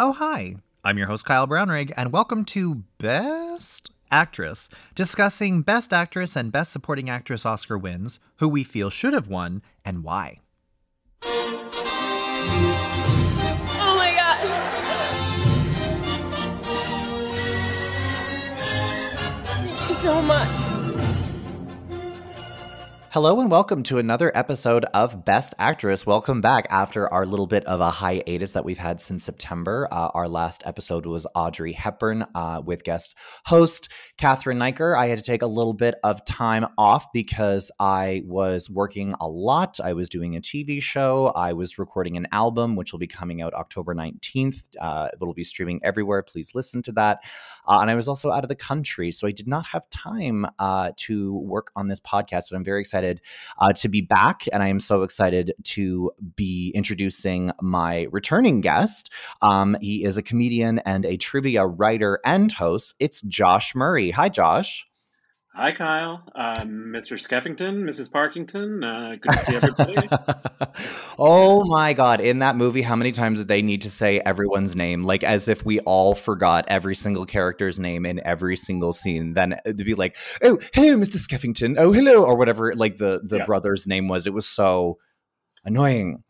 Oh, hi. I'm your host, Kyle Brownrigg, and welcome to Best Actress, discussing Best Actress and Best Supporting Actress Oscar wins, who we feel should have won, and why. Oh my. Thank you so much. Hello and welcome to another episode of Best Actress. Welcome back after our little bit of a hiatus that we've had since September. Uh, our last episode was Audrey Hepburn uh, with guest host Catherine Niker. I had to take a little bit of time off because I was working a lot. I was doing a TV show. I was recording an album, which will be coming out October 19th. Uh, it will be streaming everywhere. Please listen to that. Uh, and I was also out of the country, so I did not have time uh, to work on this podcast, but I'm very excited excited uh, to be back. And I am so excited to be introducing my returning guest. Um, he is a comedian and a trivia writer and host. It's Josh Murray. Hi, Josh. Hi, Kyle. Um, Mr. Skeffington, Mrs. Parkington. Uh, good to see everybody. oh my God. In that movie, how many times did they need to say everyone's name? Like as if we all forgot every single character's name in every single scene. Then it'd be like, oh, hello, Mr. Skeffington. Oh, hello. Or whatever like the, the yeah. brother's name was. It was so annoying.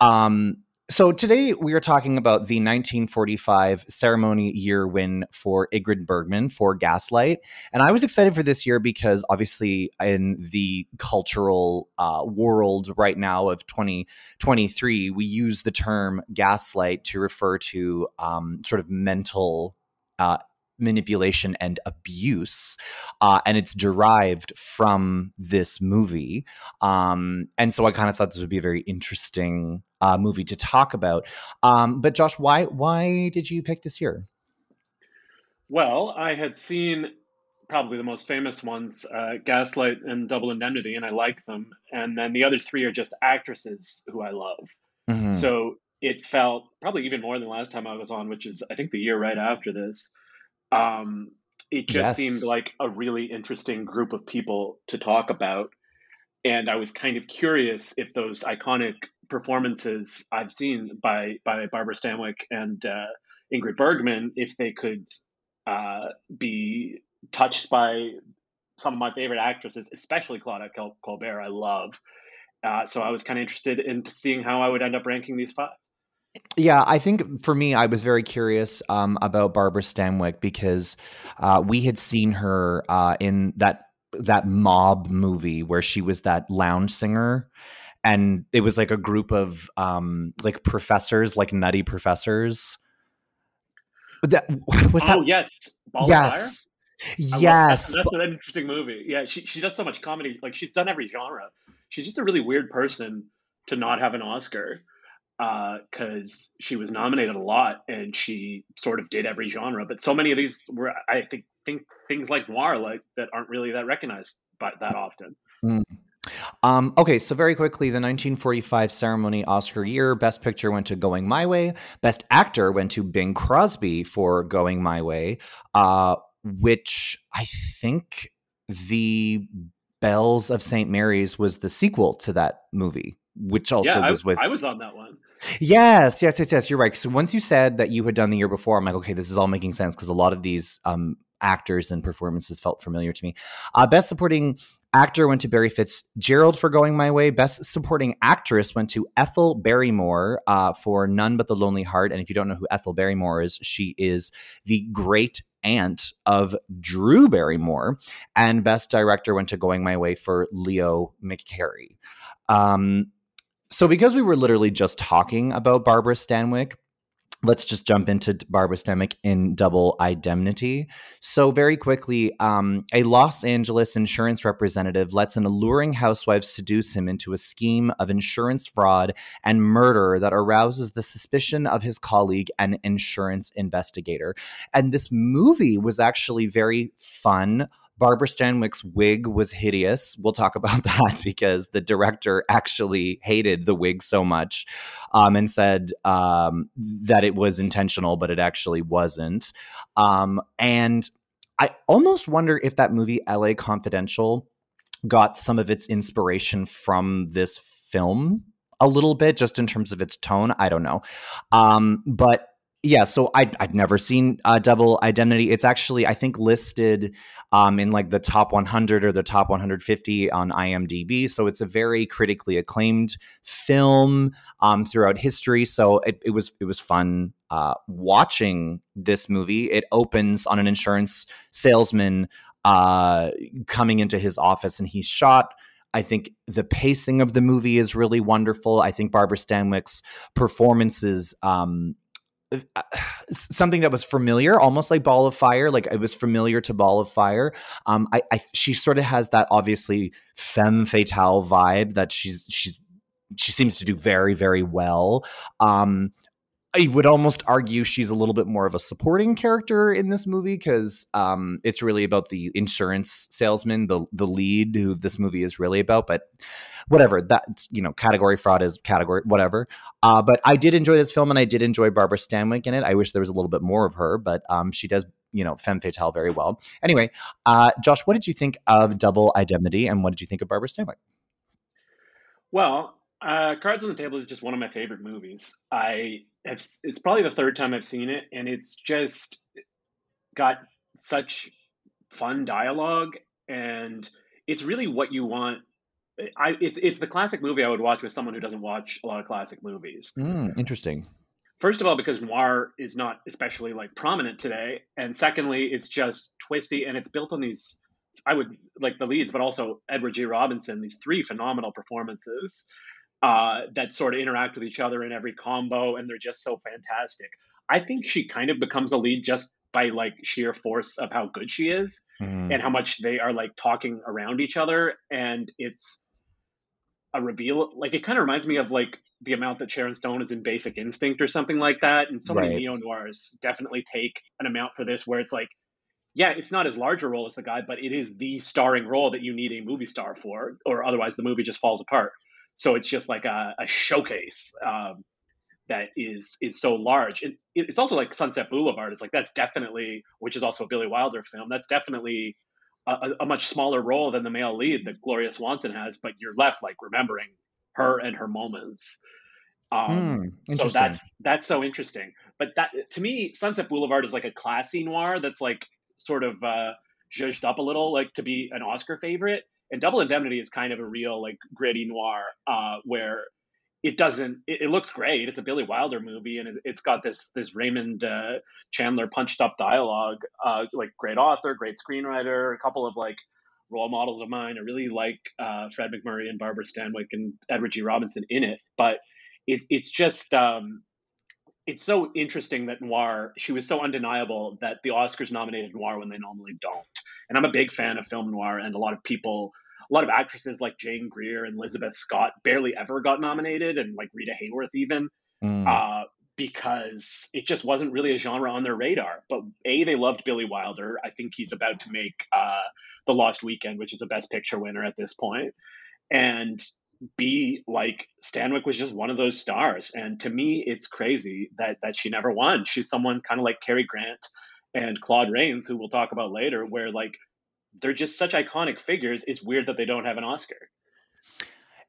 Um, so today we are talking about the 1945 ceremony year win for Ingrid Bergman for Gaslight, and I was excited for this year because obviously in the cultural uh, world right now of 2023, we use the term gaslight to refer to um, sort of mental uh, manipulation and abuse uh, and it's derived from this movie. Um, and so i kind of thought this would be a very interesting uh, movie to talk about. Um, but josh why why did you pick this year? Well i had seen probably the most famous ones uh, gaslight and double indemnity and i like them. And then the other three are just actresses who i love. Mm-hmm. so it felt probably even more than last time i was on which is i think the year right after this um, it just yes. seemed like a really interesting group of people to talk about. And I was kind of curious if those iconic performances I've seen by by Barbara Stanwyck and uh, Ingrid Bergman, if they could uh, be touched by some of my favorite actresses, especially Claudette Colbert, I love. Uh, so I was kind of interested in seeing how I would end up ranking these five. Yeah, I think for me, I was very curious um, about Barbara Stanwyck because uh, we had seen her uh, in that that mob movie where she was that lounge singer, and it was like a group of um, like professors, like nutty professors. That was that. Oh yes, Ball yes, yes. That. That's an interesting movie. Yeah, she she does so much comedy. Like she's done every genre. She's just a really weird person to not have an Oscar because uh, she was nominated a lot and she sort of did every genre. But so many of these were, I think, think things like noir, like that aren't really that recognized by that often. Mm. Um, okay, so very quickly, the 1945 ceremony Oscar year, Best Picture went to Going My Way. Best Actor went to Bing Crosby for Going My Way, uh, which I think the Bells of St. Mary's was the sequel to that movie, which also yeah, was I, with. I was on that one. Yes, yes, yes, yes. You're right. So once you said that you had done the year before, I'm like, okay, this is all making sense because a lot of these um, actors and performances felt familiar to me. Uh, best supporting actor went to Barry Fitzgerald for Going My Way. Best supporting actress went to Ethel Barrymore uh, for None But the Lonely Heart. And if you don't know who Ethel Barrymore is, she is the great aunt of Drew Barrymore. And best director went to Going My Way for Leo McCarey. Um, so, because we were literally just talking about Barbara Stanwyck, let's just jump into Barbara Stanwyck in Double Indemnity. So, very quickly, um, a Los Angeles insurance representative lets an alluring housewife seduce him into a scheme of insurance fraud and murder that arouses the suspicion of his colleague, an insurance investigator. And this movie was actually very fun Barbara Stanwyck's wig was hideous. We'll talk about that because the director actually hated the wig so much um, and said um, that it was intentional, but it actually wasn't. Um, and I almost wonder if that movie, LA Confidential, got some of its inspiration from this film a little bit, just in terms of its tone. I don't know. Um, but yeah, so I, I've never seen uh, Double Identity. It's actually, I think, listed um, in like the top 100 or the top 150 on IMDb. So it's a very critically acclaimed film um, throughout history. So it, it was it was fun uh, watching this movie. It opens on an insurance salesman uh, coming into his office, and he's shot. I think the pacing of the movie is really wonderful. I think Barbara Stanwyck's performances um, something that was familiar, almost like Ball of Fire. Like it was familiar to Ball of Fire. Um, I, I she sort of has that obviously femme fatale vibe that she's she's she seems to do very very well. Um, I would almost argue she's a little bit more of a supporting character in this movie because um, it's really about the insurance salesman, the the lead who this movie is really about. But whatever that you know, category fraud is category whatever. Uh, but I did enjoy this film, and I did enjoy Barbara Stanwyck in it. I wish there was a little bit more of her, but um, she does you know femme fatale very well. Anyway, uh, Josh, what did you think of Double Indemnity, and what did you think of Barbara Stanwyck? Well, uh, Cards on the Table is just one of my favorite movies. I have, it's probably the third time I've seen it, and it's just got such fun dialogue, and it's really what you want. I it's it's the classic movie I would watch with someone who doesn't watch a lot of classic movies. Mm, interesting. First of all, because noir is not especially like prominent today, and secondly, it's just twisty and it's built on these. I would like the leads, but also Edward G. Robinson. These three phenomenal performances uh, that sort of interact with each other in every combo, and they're just so fantastic. I think she kind of becomes a lead just by like sheer force of how good she is mm. and how much they are like talking around each other, and it's a reveal. Like it kind of reminds me of like the amount that Sharon Stone is in Basic Instinct or something like that, and so right. many neo noirs definitely take an amount for this where it's like yeah, it's not as large a role as the guy, but it is the starring role that you need a movie star for, or otherwise the movie just falls apart. So it's just like a, a showcase um, that is is so large. It, it's also like Sunset Boulevard. It's like that's definitely, which is also a Billy Wilder film. That's definitely a, a much smaller role than the male lead that Gloria Swanson has, but you're left like remembering her and her moments. Um, mm, so that's that's so interesting. But that to me, Sunset Boulevard is like a classy noir that's like sort of uh, judged up a little, like to be an Oscar favorite and Double Indemnity is kind of a real like gritty noir uh, where it doesn't it, it, looks great. It's a billy wilder movie and it, has got this this raymond uh, chandler punched up dialogue uh, like great author great screenwriter a couple of like role models of mine. I really like uh, fred macmurray and barbara stanwyck and edward g. Robinson in it but it's it's just um, it's so interesting that noir she was so undeniable that the oscars nominated noir when they normally don't. And i'm a big fan of film noir and a lot of people a lot of actresses like Jane Greer and Elizabeth Scott barely ever got nominated, and like Rita Hayworth even, mm. uh, because it just wasn't really a genre on their radar. But a, they loved Billy Wilder. I think he's about to make uh, The Lost Weekend, which is a Best Picture winner at this point, and B, like Stanwyck was just one of those stars, and to me, it's crazy that that she never won. She's someone kind of like Cary Grant and Claude Rains, who we'll talk about later, where like they're just such iconic figures. It's weird that they don't have an Oscar.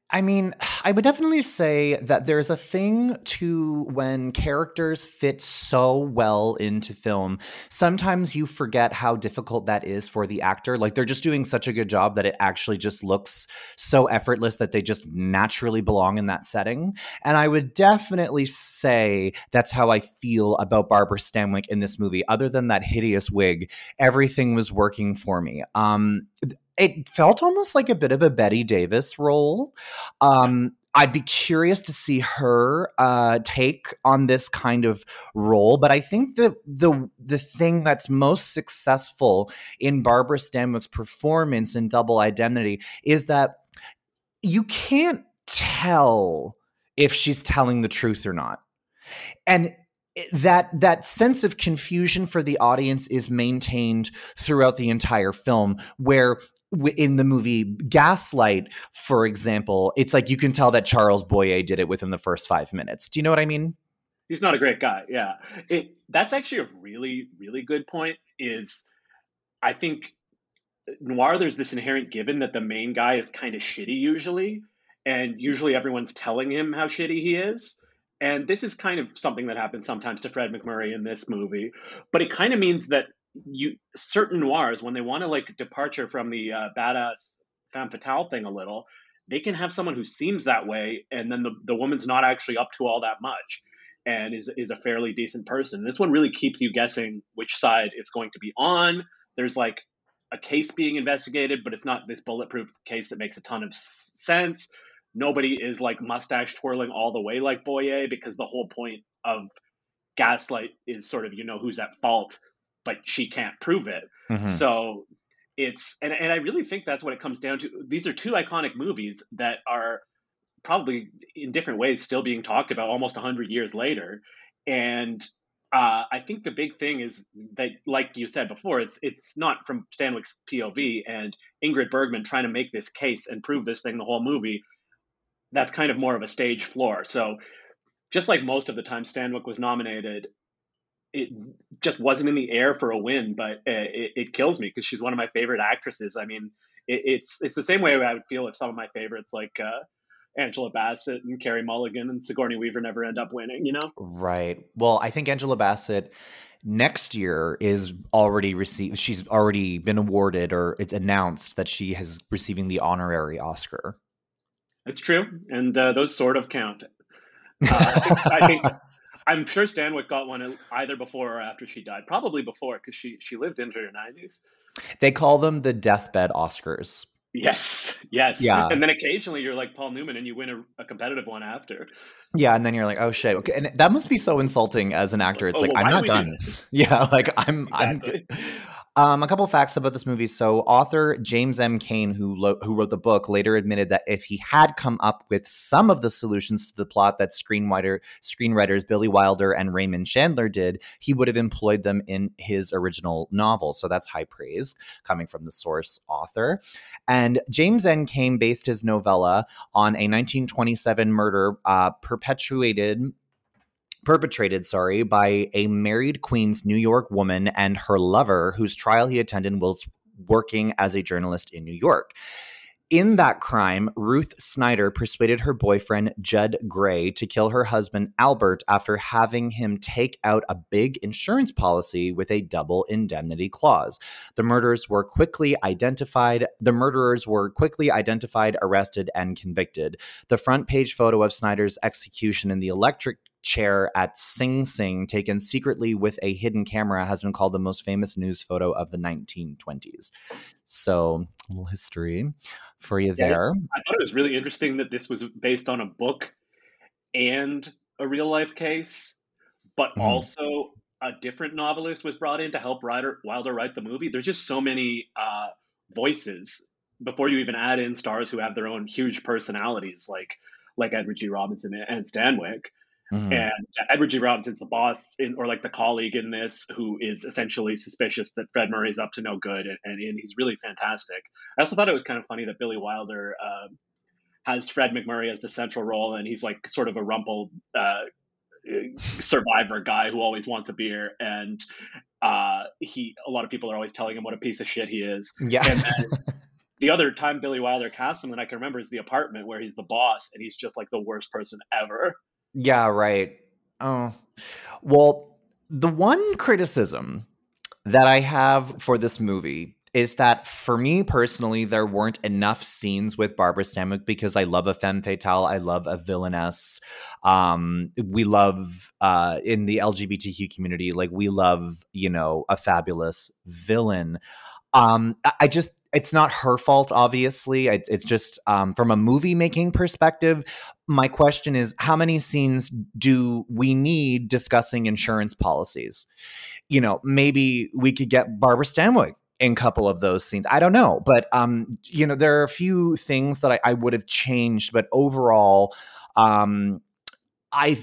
I mean, I would definitely say that there's a thing to when characters fit so well into film. Sometimes you forget how difficult that is for the actor. Like they're just doing such a good job that it actually just looks so effortless that they just naturally belong in that setting. And I would definitely say that's how I feel about Barbara Stanwyck in this movie. Other than that hideous wig, everything was working for me. Um, it felt almost like a bit of a Bette Davis role. Um, I'd be curious to see her uh, take on this kind of role, but I think the the the thing that's most successful in Barbara Stanwyck's performance in Double Identity is that you can't tell if she's telling the truth or not, and that that sense of confusion for the audience is maintained throughout the entire film where in the movie Gaslight, for example, it's like you can tell that Charles Boyer did it within the first five minutes. Do you know what I mean? He's not a great guy. Yeah, it, that's actually a really, really good point. Is I think noir there's this inherent given that the main guy is kind of shitty usually, and usually everyone's telling him how shitty he is. and this is kind of something that happens sometimes to Fred MacMurray in this movie, but it kind of means that you certain noirs when they want to like departure from the uh, badass femme fatale thing a little, they can have someone who seems that way, and then the the woman's not actually up to all that much, and is is a fairly decent person. This one really keeps you guessing which side it's going to be on. There's like a case being investigated, but it's not this bulletproof case that makes a ton of sense nobody is like mustache twirling all the way like Boyer because the whole point of Gaslight is sort of you know who's at fault, but she can't prove it. Mm-hmm. So it's and, and I really think that's what it comes down to. These are two iconic movies that are probably in different ways still being talked about almost 100 years later and uh, I think the big thing is that, like you said before, it's it's not from Stanwyck's POV and Ingrid Bergman trying to make this case and prove this thing the whole movie that's kind of more of a stage floor. So just like most of the time Stanwyck was nominated, it just wasn't in the air for a win, but it, it kills me because she's one of my favorite actresses. I mean, it, it's it's the same way I would feel if some of my favorites like uh, Angela Bassett and Carey Mulligan and Sigourney Weaver never end up winning. You know? Right. Well, I think Angela Bassett next year is already received. She's already been awarded, or it's announced that she has receiving the honorary Oscar. It's true, and uh, those sort of count. Uh, I, think, I think I'm sure Stanwyck got one either before or after she died. Probably before because she she lived into her 90s. They call them the deathbed Oscars. Yes, yes. Yeah. And then occasionally you're like Paul Newman and you win a, a, competitive one after. Yeah, and then you're like, oh shit. Okay. And that must be so insulting as an actor. It's oh, like, well, I'm not done. Yeah, like I'm exactly. I'm um, a couple facts about this movie. So, author James M. Cain, who lo- who wrote the book, later admitted that if he had come up with some of the solutions to the plot that screenwriter screenwriters Billy Wilder and Raymond Chandler did, he would have employed them in his original novel. So that's high praise coming from the source author. And James M. Cain based his novella on a 1927 murder uh, perpetuated perpetrated, sorry, by a married Queens New York woman and her lover whose trial he attended whilst working as a journalist in New York. In that crime, Ruth Snyder persuaded her boyfriend, Judd Gray, to kill her husband, Albert, after having him take out a big insurance policy with a double indemnity clause. The murders were quickly identified. The murderers were quickly identified, arrested, and convicted. The front page photo of Snyder's execution in the electric chair at Sing Sing, taken secretly with a hidden camera, has been called the most famous news photo of the 1920s. So, a little history for you yeah, there. I thought it was really interesting that this was based on a book and a real life case, but mm. also a different novelist was brought in to help Ryder, Wilder write the movie. There's just so many uh, voices before you even add in stars who have their own huge personalities, like like Edward G. Robinson and Stanwyck. Mm-hmm. And Edward G. Robinson's the boss, in, or like the colleague in this, who is essentially suspicious that Fred Murray's up to no good, and, and, and he's really fantastic. I also thought it was kind of funny that Billy Wilder uh, has Fred MacMurray as the central role, and he's like sort of a rumpled uh, survivor guy who always wants a beer, and uh, he a lot of people are always telling him what a piece of shit he is. Yeah. And then, the other time Billy Wilder cast him that I can remember is the apartment where he's the boss and he's just like the worst person ever. Yeah, right. Oh, well, the one criticism that I have for this movie is that for me personally, there weren't enough scenes with Barbara Stanwyck because I love a femme fatale. I love a villainess. Um, we love uh, in the LGBTQ community, like we love, you know, a fabulous villain. Um, I just it's not her fault, obviously. It's just um, from a movie making perspective. My question is, how many scenes do we need discussing insurance policies? You know, maybe we could get Barbara Stanwyck in a couple of those scenes. I don't know, but um, you know, there are a few things that I, I would have changed, but overall, um, I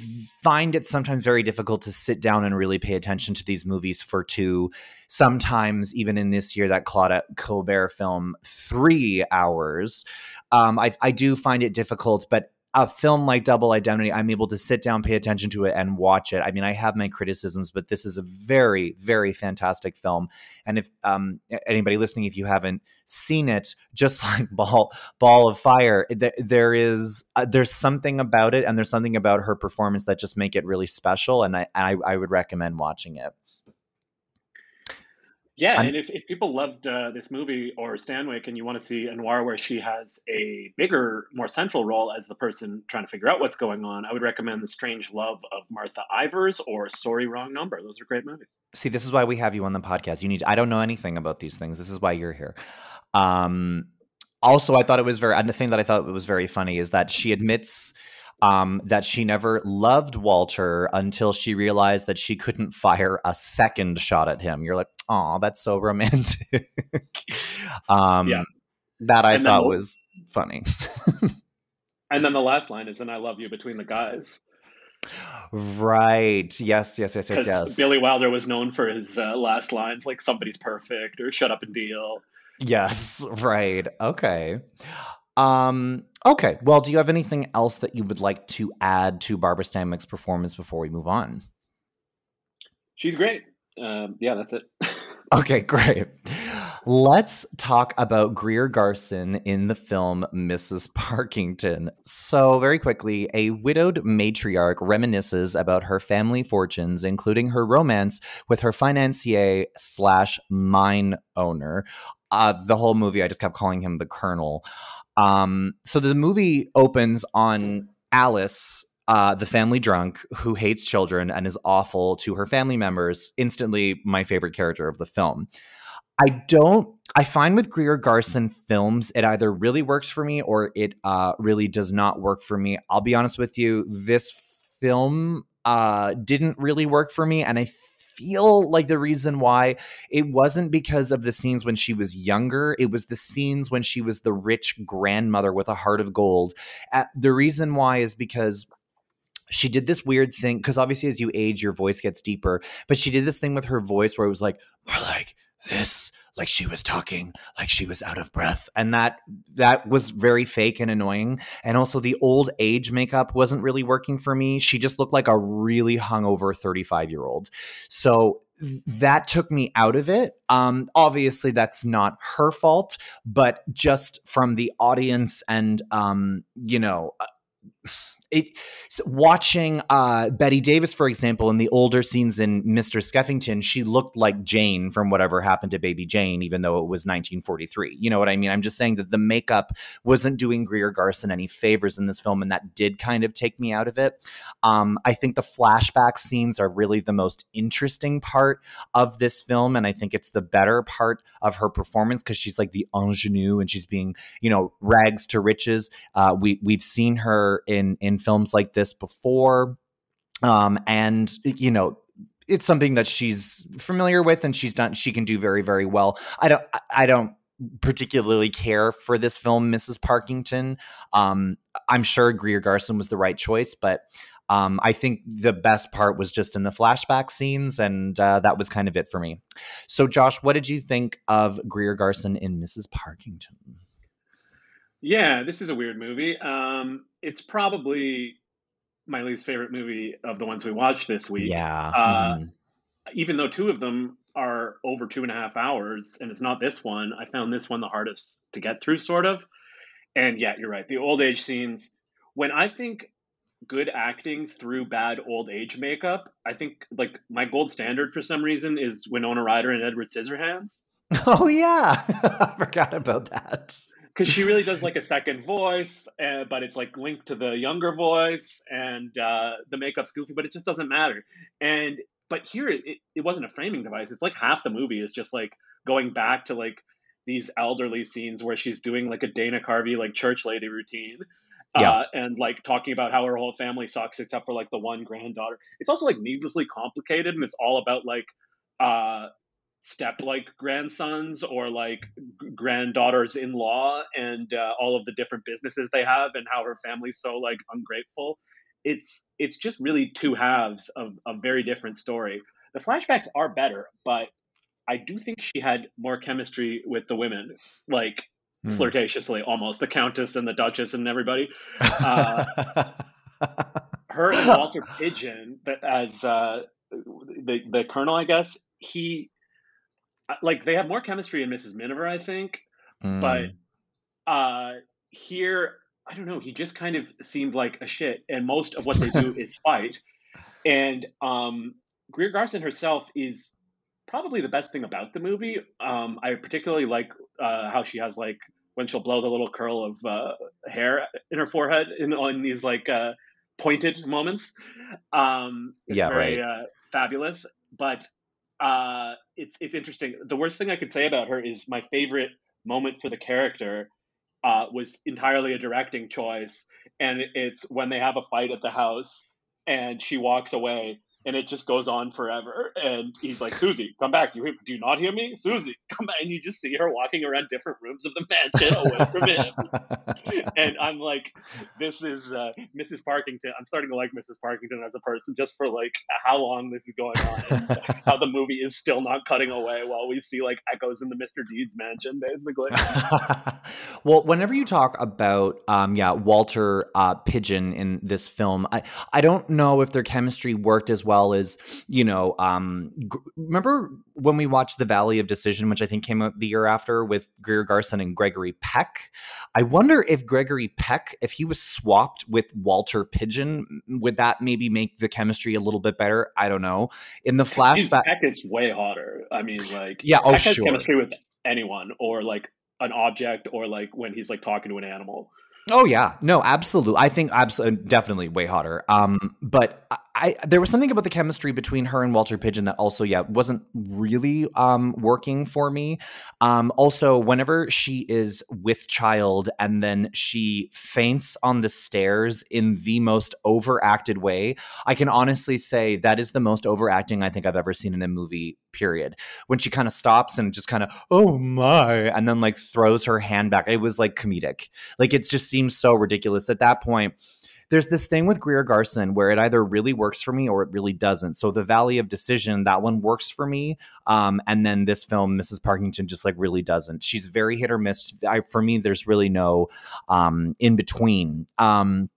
find it sometimes very difficult to sit down and really pay attention to these movies for two, sometimes even in this year, that Claudette Colbert film, three hours. Um, I, I do find it difficult, but a film like Double Identity, I'm able to sit down, pay attention to it, and watch it. I mean, I have my criticisms, but this is a very, very fantastic film. And if um, anybody listening, if you haven't seen it, just like Ball Ball of Fire, th- there is uh, there's something about it, and there's something about her performance that just make it really special. And I I, I would recommend watching it. Yeah, I'm, and if, if people loved uh, this movie or Stanwyck and you want to see a noir where she has a bigger, more central role as the person trying to figure out what's going on, I would recommend The Strange Love of Martha Ivers or Sorry Wrong Number. Those are great movies. See, this is why we have you on the podcast. You need I don't know anything about these things. This is why you're here. Um also I thought it was very and the thing that I thought was very funny is that she admits um, that she never loved Walter until she realized that she couldn't fire a second shot at him. You're like, oh, that's so romantic. um, yeah. That I and thought was funny. and then the last line is, and I love you between the guys. Right. Yes, yes, yes, yes, yes. Billy Wilder was known for his uh, last lines like somebody's perfect or shut up and deal. Yes, right. Okay. Um, okay. Well, do you have anything else that you would like to add to Barbara Stanwyck's performance before we move on? She's great. Um, yeah, that's it. okay, great. Let's talk about Greer Garson in the film Mrs. Parkington. So, very quickly, a widowed matriarch reminisces about her family fortunes, including her romance with her financier slash mine owner. Uh, the whole movie, I just kept calling him the Colonel. Um, so the movie opens on Alice, uh, the family drunk who hates children and is awful to her family members. Instantly, my favorite character of the film. I don't. I find with Greer Garson films, it either really works for me or it uh, really does not work for me. I'll be honest with you. This film uh, didn't really work for me, and I feel like the reason why it wasn't because of the scenes when she was younger. It was the scenes when she was the rich grandmother with a heart of gold. Uh, the reason why is because she did this weird thing because obviously as you age your voice gets deeper but she did this thing with her voice where it was like more like this like she was talking like she was out of breath. And that that was very fake and annoying. And also the old age makeup wasn't really working for me. She just looked like a really hungover 35 year old so that took me out of it. Um obviously that's not her fault but just from the audience and um you know uh, it watching uh, Bette Davis, for example, in the older scenes in Mr. Skeffington, she looked like Jane from whatever happened to Baby Jane, even though it was 1943. You know what I mean? I'm just saying that the makeup wasn't doing Greer Garson any favors in this film, and that did kind of take me out of it. Um, I think the flashback scenes are really the most interesting part of this film, and I think it's the better part of her performance because she's like the ingenue and she's being, you know, rags to riches. Uh, we we've seen her in in films like this before. Um, and, you know, it's something that she's familiar with and she's done, she can do very, very well. I don't, I don't particularly care for this film, Mrs. Parkington. Um, I'm sure Greer Garson was the right choice, but um, I think the best part was just in the flashback scenes, and uh, that was kind of it for me. So, Josh, what did you think of Greer Garson in Mrs. Parkington? Yeah, this is a weird movie. Um, it's probably my least favorite movie of the ones we watched this week. Yeah. Uh, mm. Even though two of them are over two and a half hours, and it's not this one, I found this one the hardest to get through, sort of. And yeah, you're right. The old age scenes. When I think good acting through bad old age makeup, I think like my gold standard for some reason is Winona Ryder and Edward Scissorhands. Oh yeah, I forgot about that because she really does like a second voice, uh, but it's like linked to the younger voice, and uh, the makeup's goofy, but it just doesn't matter. And but here it, it wasn't a framing device. It's like half the movie is just like going back to like these elderly scenes where she's doing like a Dana Carvey like church lady routine. Yeah. Uh, and like talking about how her whole family sucks except for like the one granddaughter. It's also like needlessly complicated and it's all about like uh step like grandsons or like granddaughters in law and uh, all of the different businesses they have and how her family's so like ungrateful it's it's just really two halves of a very different story the flashbacks are better but i do think she had more chemistry with the women like mm. flirtatiously almost the countess and the duchess and everybody. Uh, her and Walter Pidgeon as uh, the the colonel, I guess he like they have more chemistry in Mrs. Miniver, I think, mm. but uh, here I don't know. He just kind of seemed like a shit, and most of what they do is fight. And um, Greer Garson herself is probably the best thing about the movie. Um, I particularly like uh, how she has like when she'll blow the little curl of uh, hair in her forehead in on these like uh, pointed moments. Um, it's yeah, very right. Uh, fabulous. But uh, it's it's interesting. The worst thing I could say about her is my favorite moment for the character uh, was entirely a directing choice, and it's when they have a fight at the house and she walks away and it just goes on forever. And he's like, Susie, come back. You do you not hear me? Susie, come back. And you just see her walking around different rooms of the mansion away from him. and I'm like, this is uh, Mrs. Parkington. I'm starting to like Mrs. Parkington as a person just for like how long this is going on, how the movie is still not cutting away while we see like echoes in the Mr. Deeds mansion, basically. well, whenever you talk about, um, yeah, Walter uh, Pidgeon in this film, I, I don't know if their chemistry worked as well well as you know um, g- remember when we watched the valley of decision which i think came out the year after with greer garson and gregory peck? I wonder if gregory peck if he was swapped with walter pidgeon would that maybe make the chemistry a little bit better? I don't know. In the flashback peck is way hotter. I mean like yeah oh peck sure. chemistry with anyone or like an object or like when he's like talking to an animal. Oh yeah, no, absolutely. I think absolutely, definitely way hotter. Um, but I, there was something about the chemistry between her and Walter Pidgeon that also, yeah, wasn't really um, working for me. Um, also, whenever she is with child and then she faints on the stairs in the most overacted way, I can honestly say that is the most overacting I think I've ever seen in a movie. Period. When she kind of stops and just kind of, oh my, and then like throws her hand back, it was like comedic. Like it just seems so ridiculous at that point there's this thing with Greer Garson where it either really works for me or it really doesn't. So the Valley of Decision, that one works for me. Um, and then this film, Mrs. Parkington, just like really doesn't. She's very hit or miss. I, for me, there's really no um, in between. Um,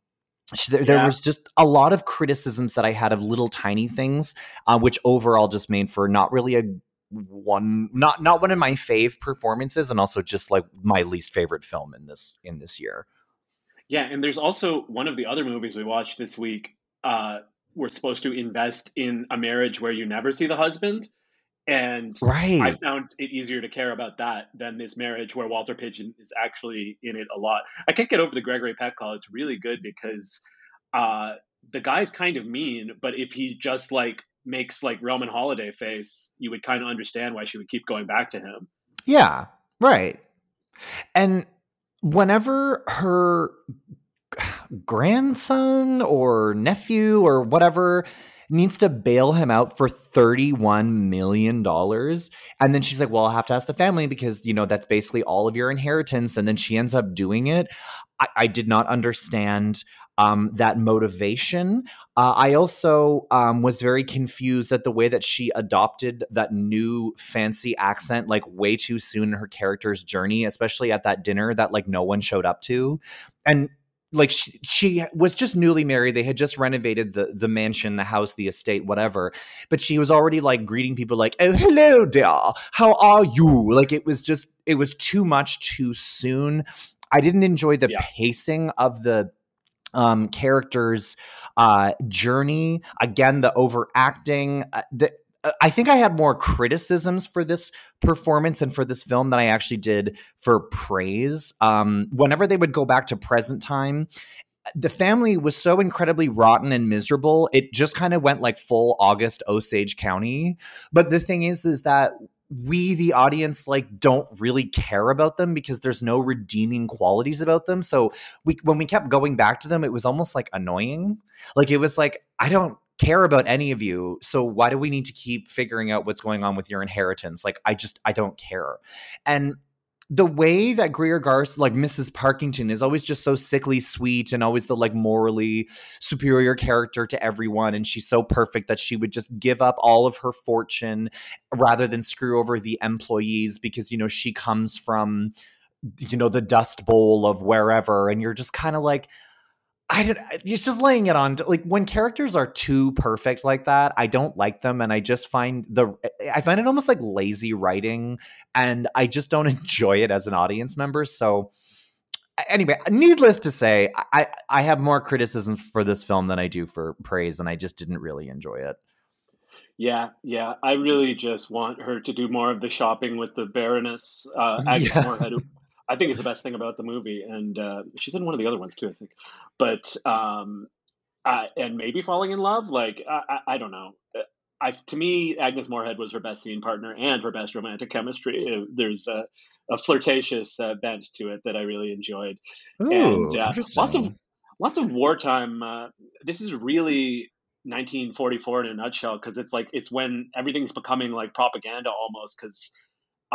there, there, was just a lot of criticisms that I had of little tiny things, uh, which overall just made for not really a one not not one of my fave performances and also just like my least favorite film in this in this year yeah, and there's also one of the other movies we watched this week. Uh, we're supposed to invest in a marriage where you never see the husband. And right. I found it easier to care about that than this marriage where Walter Pidgeon is actually in it a lot. I can't get over the Gregory Peck call. It's really good because uh, the guy's kind of mean, but if he just like makes like Roman holiday face, you would kind of understand why she would keep going back to him. Yeah, right. And whenever her grandson or nephew or whatever needs to bail him out for $31 million. And then she's like, well, I'll have to ask the family because, you know, that's basically all of your inheritance. And then she ends up doing it. I, I did not understand um, that motivation. Uh, I also um, was very confused at the way that she adopted that new fancy accent like way too soon in her character's journey, especially at that dinner that like no one showed up to. And like she, she, was just newly married. They had just renovated the the mansion the house the estate whatever. But she was already like greeting people like oh hello dear. How are you? Like it was just it was too much too soon. I didn't enjoy the yeah. pacing of the um, character's uh, journey. Again, the overacting. Uh, the, uh, I think I had more criticisms for this performance and for this film than I actually did for praise. Um, whenever they would go back to present time, the family was so incredibly rotten and miserable. It just kind of went like full August Osage County. But the thing is, is that we the audience like don't really care about them because there's no redeeming qualities about them. So we when we kept going back to them it was almost like annoying. Like it was like i don't care about any of you so why do we need to keep figuring out what's going on with your inheritance? Like i just i don't care. And the way that Greer Garson, like Mrs. Parkington, is always just so sickly sweet and always the like morally superior character to everyone. And she's so perfect that she would just give up all of her fortune rather than screw over the employees because, you know, she comes from you know the dust bowl of wherever and you're just kind of like I don't, it's just laying it on like when characters are too perfect like that, I don't like them. And I just find the, I find it almost like lazy writing and I just don't enjoy it as an audience member. So, anyway, needless to say, I, I have more criticism for this film than I do for praise, and I just didn't really enjoy it. Yeah, yeah. I really just want her to do more of the shopping with the Baroness uh, yeah. I think is the best thing about the movie, and uh, she's in one of the other ones too, I think. But um, uh, and maybe falling in love, like I, I, I, don't know. Uh, I to me, Agnes Moorehead was her best scene partner and her best romantic chemistry. Uh, there's a, a flirtatious uh, bent to it that I really enjoyed, Ooh, and uh, lots of lots of wartime. this is really 1944 in a nutshell because it's like it's when everything's becoming like propaganda almost because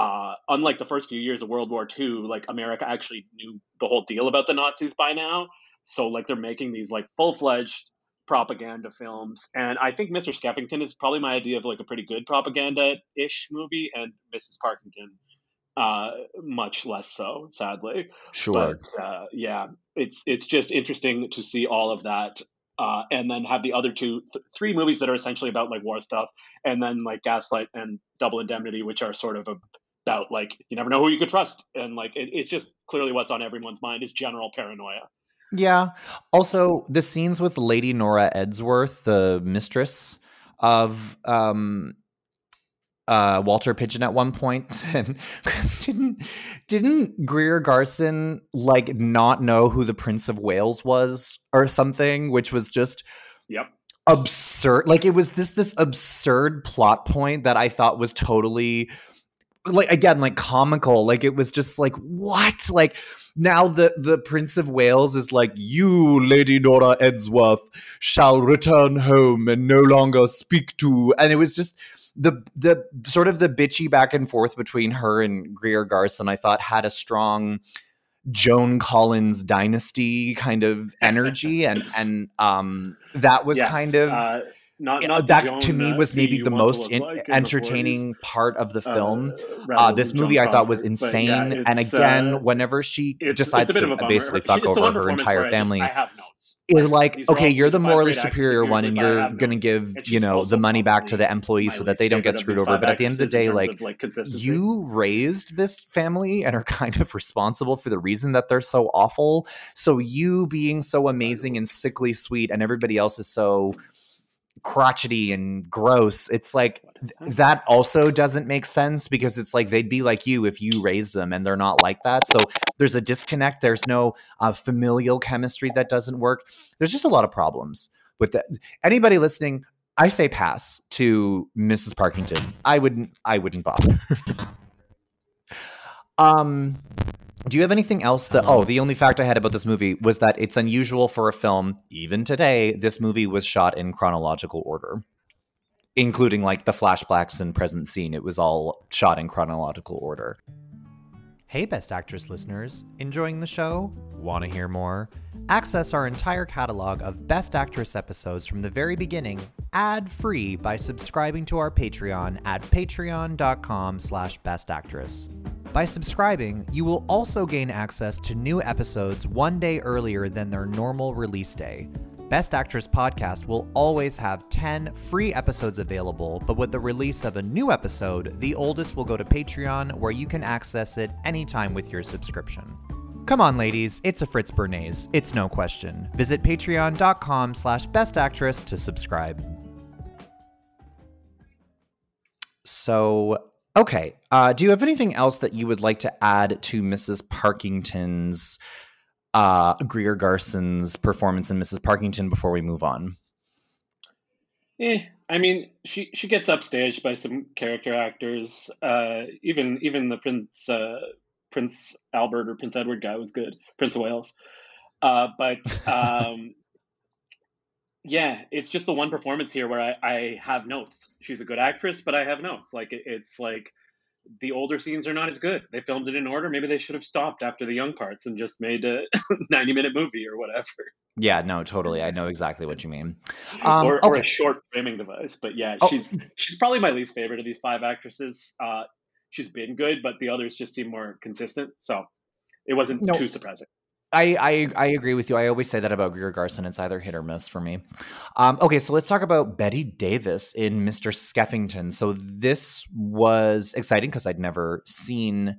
uh, unlike the first few years of World War II, like America actually knew the whole deal about the Nazis by now. So like they're making these like full fledged propaganda films, and I think Mr. Skeffington is probably my idea of like a pretty good propaganda ish movie, and Mrs. Parkington uh much less so sadly sure but uh yeah it's it's just interesting to see all of that uh, and then have the other two, th- three movies that are essentially about like war stuff, and then like Gaslight and Double Indemnity, which are sort of about like you never know who you could trust, and like it, it's just clearly what's on everyone's mind is general paranoia. Yeah. Also, the scenes with Lady Nora edsworth the mistress of um, uh, Walter Pidgeon at one point. And didn't didn't Greer Garson like not know who the Prince of Wales was or something, which was just yep absurd. Like it was this this absurd plot point that I thought was totally like again like comical. Like it was just like what like now the the Prince of Wales is like, you, Lady Nora edsworth shall return home and no longer speak to. And it was just the the sort of the bitchy back and forth between her and Greer Garson, I thought had a strong Joan Collins dynasty kind of energy, and and um that was yes, kind of. Uh, not, not that Joan, to me was maybe the most in, like entertaining part of the uh, film. Uh, uh, this movie I thought was insane, yeah, and again, uh, whenever she decides to basically fuck over her entire family, I, you're like, okay, you're the morally superior one, and you're gonna give you know the money back to the employees so that they don't get screwed over. But at the end of the day, like, you raised this family and are kind of responsible for the reason that they're so awful. So you being so amazing and sickly sweet, and everybody else is so crotchety and gross. It's like th- that also doesn't make sense because it's like they'd be like you if you raised them and they're not like that. So there's a disconnect. There's no uh, familial chemistry that doesn't work. There's just a lot of problems with that. Anybody listening, I say pass to Mrs. Parkington. I wouldn't. I wouldn't bother. um do you have anything else that oh the only fact i had about this movie was that it's unusual for a film even today this movie was shot in chronological order including like the flashbacks and present scene. It was all shot in chronological order. Hey best actress listeners enjoying the show? Want to hear more? Access our entire catalog of best actress episodes from the very beginning ad-free by subscribing to our patreon at patreon.com slash bestactress by subscribing, you will also gain access to new episodes one day earlier than their normal release day. Best Actress Podcast will always have 10 free episodes available, but with the release of a new episode, the oldest will go to Patreon where you can access it anytime with your subscription. Come on, ladies, it's a Fritz Bernays. It's no question. Visit patreon.com slash bestactress to subscribe. So Okay. Uh, do you have anything else that you would like to add to Mrs. Parkington's uh, Greer Garson's performance in Mrs. Parkington before we move on? Eh, I mean, she she gets upstaged by some character actors. Uh, even even the Prince uh, Prince Albert or Prince Edward guy was good. Prince of Wales, uh, but um, yeah, it's just the one performance here where I, I have notes. She's a good actress, but I have notes. Like it, it's like the older scenes are not as good. They filmed it in order. Maybe they should have stopped after the young parts and just made a 90 minute movie or whatever. Yeah, no, totally. I know exactly what you mean. Um, or, or a short framing device. But yeah, oh. she's she's probably my least favorite of these five actresses. Uh, she's been good, but the others just seem more consistent. So it wasn't No. too surprising. I, I I agree with you. I always say that about Greer Garson. It's either hit or miss for me. Um, okay, so let's talk about Bette Davis in Mr. Skeffington. So this was exciting because I'd never seen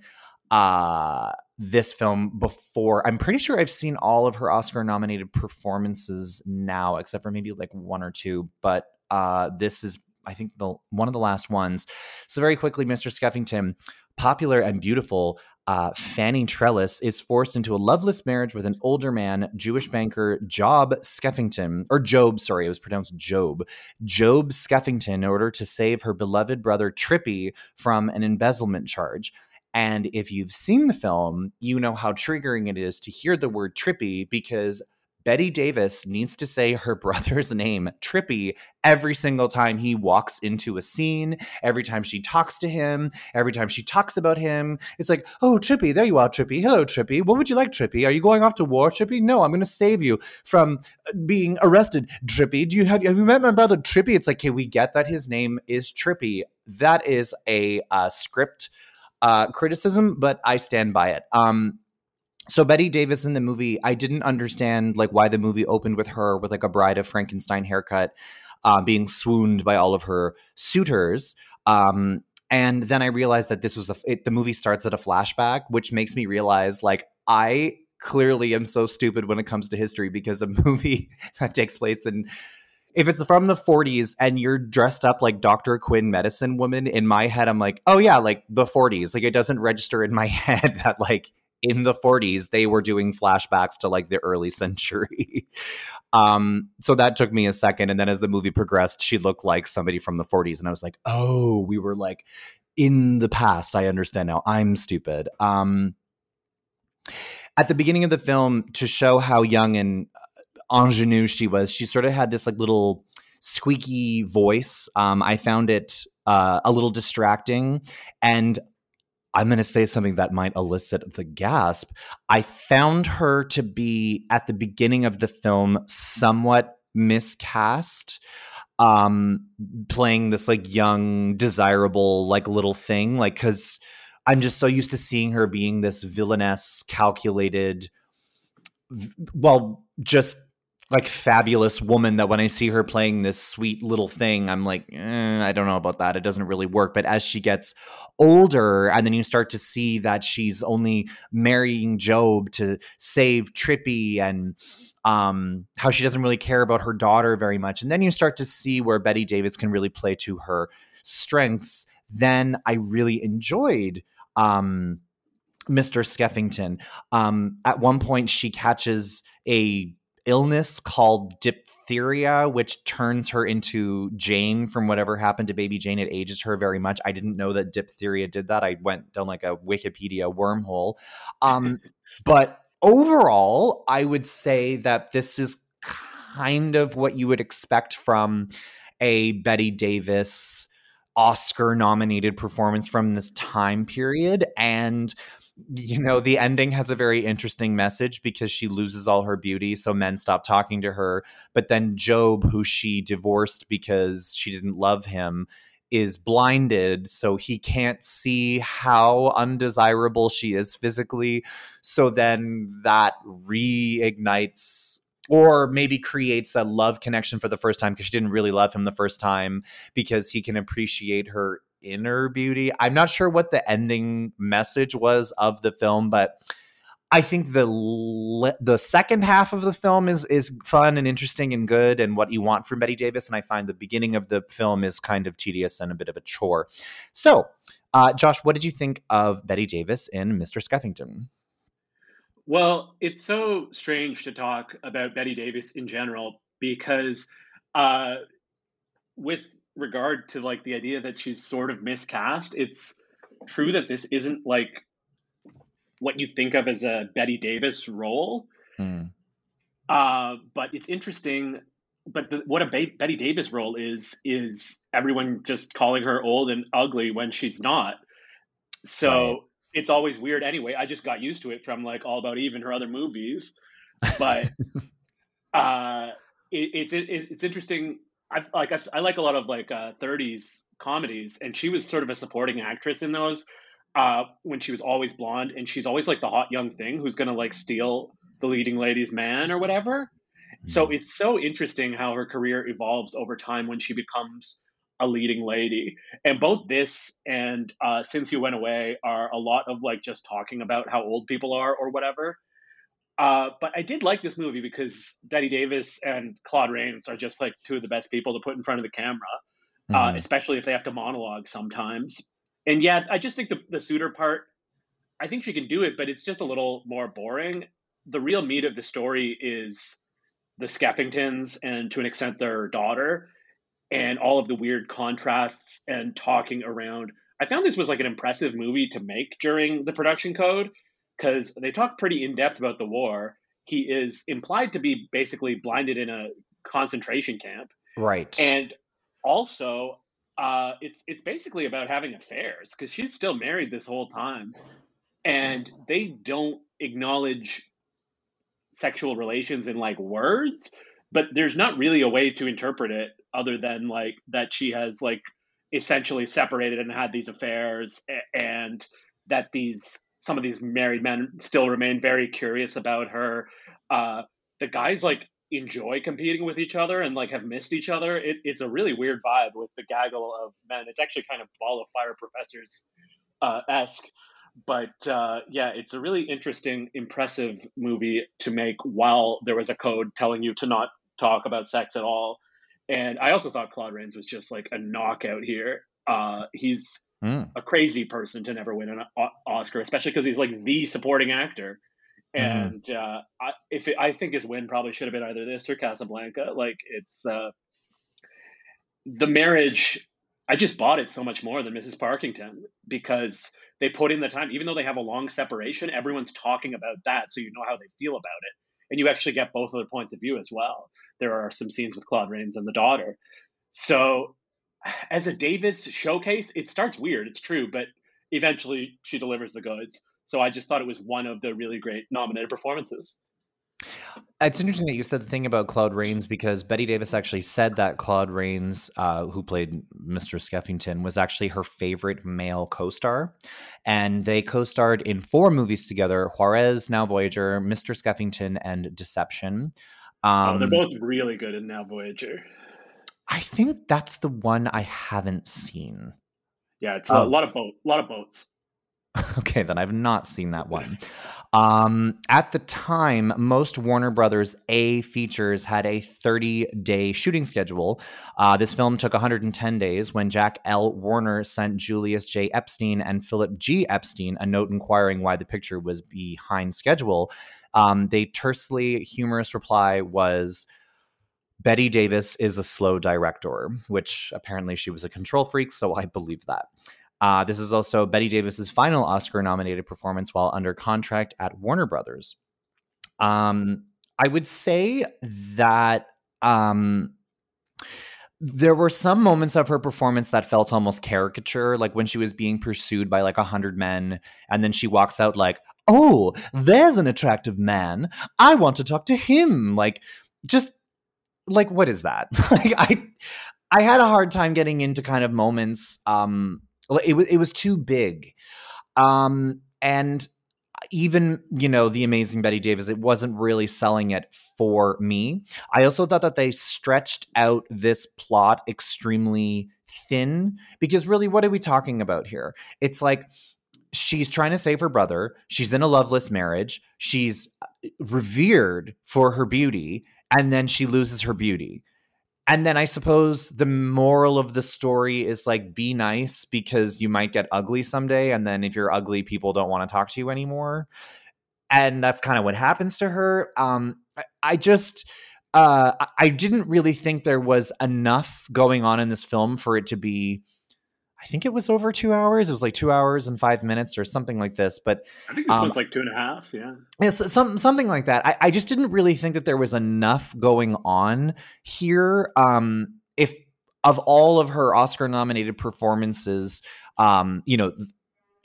uh, this film before. I'm pretty sure I've seen all of her Oscar-nominated performances now, except for maybe like one or two. But uh, this is, I think, the one of the last ones. So very quickly, Mr. Skeffington, popular and beautiful uh, Fanny Trellis is forced into a loveless marriage with an older man, Jewish banker Job Skeffington, or Job, sorry, it was pronounced Job, Job Skeffington, in order to save her beloved brother Trippy from an embezzlement charge. And if you've seen the film, you know how triggering it is to hear the word Trippy because Bette Davis needs to say her brother's name, Trippy, every single time he walks into a scene, every time she talks to him, every time she talks about him. It's like, oh, Trippy, there you are, Trippy. Hello, Trippy. What would you like, Trippy? Are you going off to war, Trippy? No, I'm going to save you from uh, being arrested, Trippy. Do you have, have you met my brother, Trippy? It's like, okay, we get that his name is Trippy. That is a uh, script uh, criticism, but I stand by it. Um, so Bette Davis in the movie, I didn't understand like why the movie opened with her with like a Bride of Frankenstein haircut, uh, being swooned by all of her suitors. Um, and then I realized that this was a it, the movie starts at a flashback, which makes me realize like I clearly am so stupid when it comes to history because a movie that takes place in if it's from the 40s and you're dressed up like Dr. Quinn medicine woman in my head I'm like oh yeah like the 40s like it doesn't register in my head that like in the 40s they were doing flashbacks to like the early century. Um so that took me a second and then as the movie progressed she looked like somebody from the 40s and i was like oh we were like in the past. I understand now. I'm stupid. Um at the beginning of the film to show how young and ingenue she was she sort of had this like little squeaky voice. Um i found it uh, a little distracting and I'm going to say something that might elicit the gasp. I found her to be at the beginning of the film somewhat miscast um playing this like young desirable like little thing like cuz I'm just so used to seeing her being this villainess calculated well just like fabulous woman that when I see her playing this sweet little thing, I'm like, eh, I don't know about that. It doesn't really work. But as she gets older, and then you start to see that she's only marrying Job to save Trippy and um, how she doesn't really care about her daughter very much. And then you start to see where Bette Davis can really play to her strengths. Then I really enjoyed um, Mr. Skeffington. Um, at one point, she catches a illness called diphtheria, which turns her into Jane from whatever happened to baby Jane. It ages her very much. I didn't know that diphtheria did that. I went down like a Wikipedia wormhole. Um, but overall, I would say that this is kind of what you would expect from a Bette Davis Oscar nominated performance from this time period. And you know, the ending has a very interesting message because she loses all her beauty, so men stop talking to her. But then Job, who she divorced because she didn't love him, is blinded, so he can't see how undesirable she is physically. So then that reignites or maybe creates that love connection for the first time because she didn't really love him the first time because he can appreciate her inner beauty. I'm not sure what the ending message was of the film, but I think the le- the second half of the film is is fun and interesting and good and what you want from Bette Davis, and I find the beginning of the film is kind of tedious and a bit of a chore. So, uh, Josh, what did you think of Bette Davis in Mr. Skeffington? Well, it's so strange to talk about Bette Davis in general because, uh, with regard to like the idea that she's sort of miscast, it's true that this isn't like what you think of as a Bette Davis role. Hmm. Uh, but it's interesting. But the, what a Be- Bette Davis role is is everyone just calling her old and ugly when she's not. So Right. it's always weird. Anyway, I just got used to it from like All About Eve and her other movies. But uh, it, it's it, it's interesting. I like I, I like a lot of like uh, 30s comedies, and she was sort of a supporting actress in those. uh, when she was always blonde, and she's always like the hot young thing who's gonna like steal the leading lady's man or whatever. So Mm. it's so interesting how her career evolves over time when she becomes a leading lady. And both this and uh, Since You Went Away are a lot of like just talking about how old people are or whatever. Uh, but I did like this movie because Bette Davis and Claude Rains are just like two of the best people to put in front of the camera, uh, Mhm. especially if they have to monologue sometimes. And yet, I just think the, the suitor part, I think she can do it, but it's just a little more boring. The real meat of the story is the Skeffingtons and to an extent their daughter and all of the weird contrasts and talking around. I found this was like an impressive movie to make during the production code because they talk pretty in depth about the war. He is implied to be basically blinded in a concentration camp, Right. and also uh, it's it's basically about having affairs because she's still married this whole time, and they don't acknowledge sexual relations in like words, but there's not really a way to interpret it other than like that she has like essentially separated and had these affairs and that these some of these married men still remain very curious about her uh the guys like enjoy competing with each other and like have missed each other it, it's a really weird vibe with the gaggle of men it's actually kind of ball of fire professors uh esque but uh, yeah, it's a really interesting, impressive movie to make while there was a code telling you to not talk about sex at all. And I also thought Claude Rains was just like a knockout here. Uh, he's Mm. a crazy person to never win an o- Oscar, especially because he's like the supporting actor. And uh, I, if it, I think his win probably should have been either this or Casablanca. Like it's uh, the marriage. I just bought it so much more than Mrs. Parkington because they put in the time, even though they have a long separation. Everyone's talking about that, so you know how they feel about it, and you actually get both of their points of view as well. There are some scenes with Claude Rains and the daughter. So, as a Davis showcase, it starts weird. It's true, but eventually she delivers the goods. So I just thought it was one of the really great nominated performances. It's interesting that you said the thing about Claude Rains because Bette Davis actually said that Claude Rains, uh, who played Mr. Skeffington, was actually her favorite male co-star, and they co-starred in four movies together: Juarez, Now Voyager, Mr. Skeffington, and Deception. Um, oh, they're both really good in Now Voyager. I think that's the one I haven't seen. Yeah, it's a lot of boat, a lot of boats. Okay, then I've not seen that one. Um, at the time, most Warner Brothers A features had a 30 day shooting schedule. Uh, this film took 110 days when Jack L. Warner sent Julius J. Epstein and Philip G. Epstein a note inquiring why the picture was behind schedule. Um, they tersely humorous reply was. Bette Davis is a slow director, which apparently she was a control freak, so I believe that. Uh, this is also Bette Davis's final Oscar-nominated performance while under contract at Warner Brothers. Um, I would say that um, there were some moments of her performance that felt almost caricature, like when she was being pursued by like a hundred men, and then she walks out like, "Oh, there's an attractive man. I want to talk to him." Like, just like what is that? like, I I had a hard time getting into kind of moments. Um, it was it was too big, um, and even you know the amazing Bette Davis, it wasn't really selling it for me. I also thought that they stretched out this plot extremely thin because really, what are we talking about here? It's like she's trying to save her brother. She's in a loveless marriage. She's uh, revered for her beauty, and then she loses her beauty and then I suppose the moral of the story is like be nice because you might get ugly someday. And then if you're ugly, people don't want to talk to you anymore. And that's kind of what happens to her. Um, I, I just, uh, I- I didn't really think there was enough going on in this film for it to be. I think it was over two hours. It was like two hours and five minutes or something like this. But I think this Um, one's like two and a half. Yeah. Yes, some something like that. I, I just didn't really think that there was enough going on here. Um, if of all of her Oscar nominated performances, um, you know,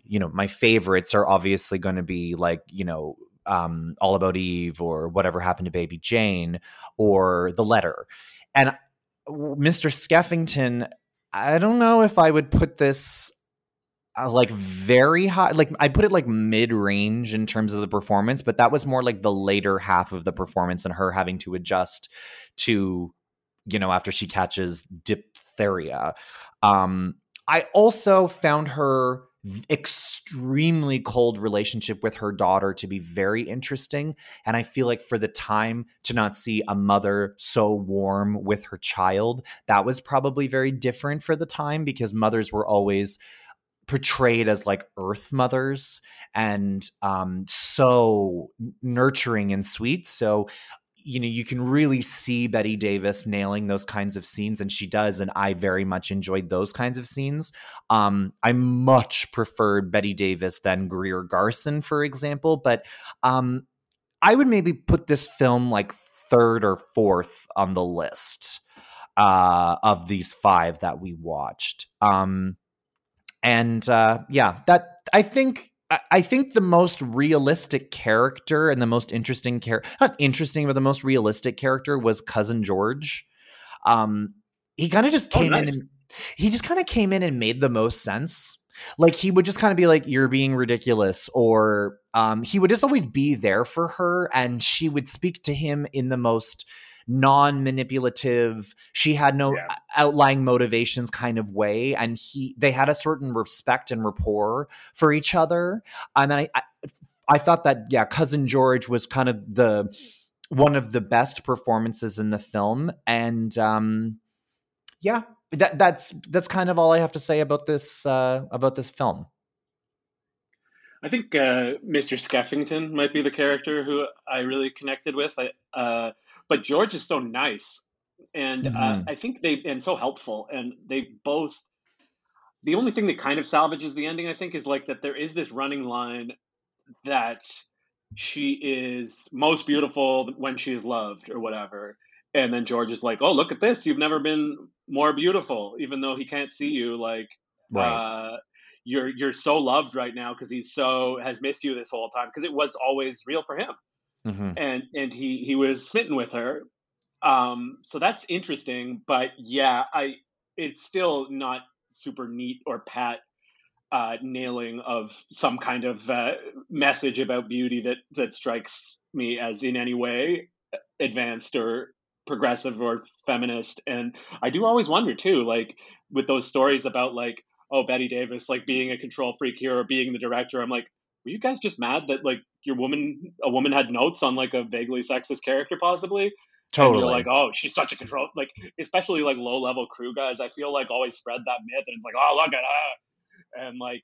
you know, my favorites are obviously going to be like, you know, um, All About Eve or Whatever Happened to Baby Jane or The Letter. And Mr. Skeffington, I don't know if I would put this uh, like very high like i put it like mid-range in terms of the performance but that was more like the later half of the performance and her having to adjust to you know after she catches diphtheria. Um i also found her extremely cold relationship with her daughter to be very interesting and i feel like for the time to not see a mother so warm with her child that was probably very different for the time because mothers were always portrayed as like earth mothers and um, so nurturing and sweet. So, you know, you can really see Bette Davis nailing those kinds of scenes, and she does. And I very much enjoyed those kinds of scenes. Um, I much preferred Bette Davis than Greer Garson, for example. But um, I would maybe put this film like third or fourth on the list uh, of these five that we watched. Um, and uh, yeah, that I think I think the most realistic character and the most interesting character, not interesting, but the most realistic character was cousin George. Um, he kind of just oh, came oh, nice. in and he just kind of came in and made the most sense. Like he would just kind of be like, "You're being ridiculous," or um, he would just always be there for her, and she would speak to him in the most non-manipulative she had no yeah. outlying motivations kind of way and he they had a certain respect and rapport for each other and I, I i thought that yeah cousin george was kind of the one of the best performances in the film and um yeah that that's that's kind of all i have to say about this uh about this film I think uh, Mr. Skeffington might be the character who I really connected with. I, uh, but George is so nice, and uh, mm-hmm. uh, I think they and so helpful, and they both. The only thing that kind of salvages the ending, I think, is like that there is this running line that she is most beautiful when she is loved or whatever. And then George is like, "Oh, look at this! You've never been more beautiful, even though he can't see you. Like, right. uh, you're you're so loved right now because he's so has missed you this whole time because it was always real for him." Mm-hmm. and and he he was smitten with her. Um, so that's interesting, but yeah, I it's still not super neat or pat uh, nailing of some kind of uh, message about beauty that that strikes me as in any way advanced or progressive or feminist. And I do always wonder too, like with those stories about like oh bette Davis like being a control freak here or being the director. I'm like, were you guys just mad that like your woman a woman had notes on like a vaguely sexist character possibly totally and you're like oh she's such a control like especially like low level crew guys i feel like always spread that myth and it's like oh look at her and like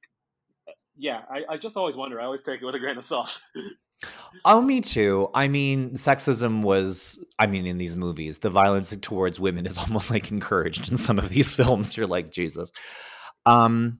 yeah I, I just always wonder i always take it with a grain of salt Oh, me too. I mean, sexism was, I mean, in these movies, the violence towards women is almost like encouraged in some of these films. You're like, Jesus. Um,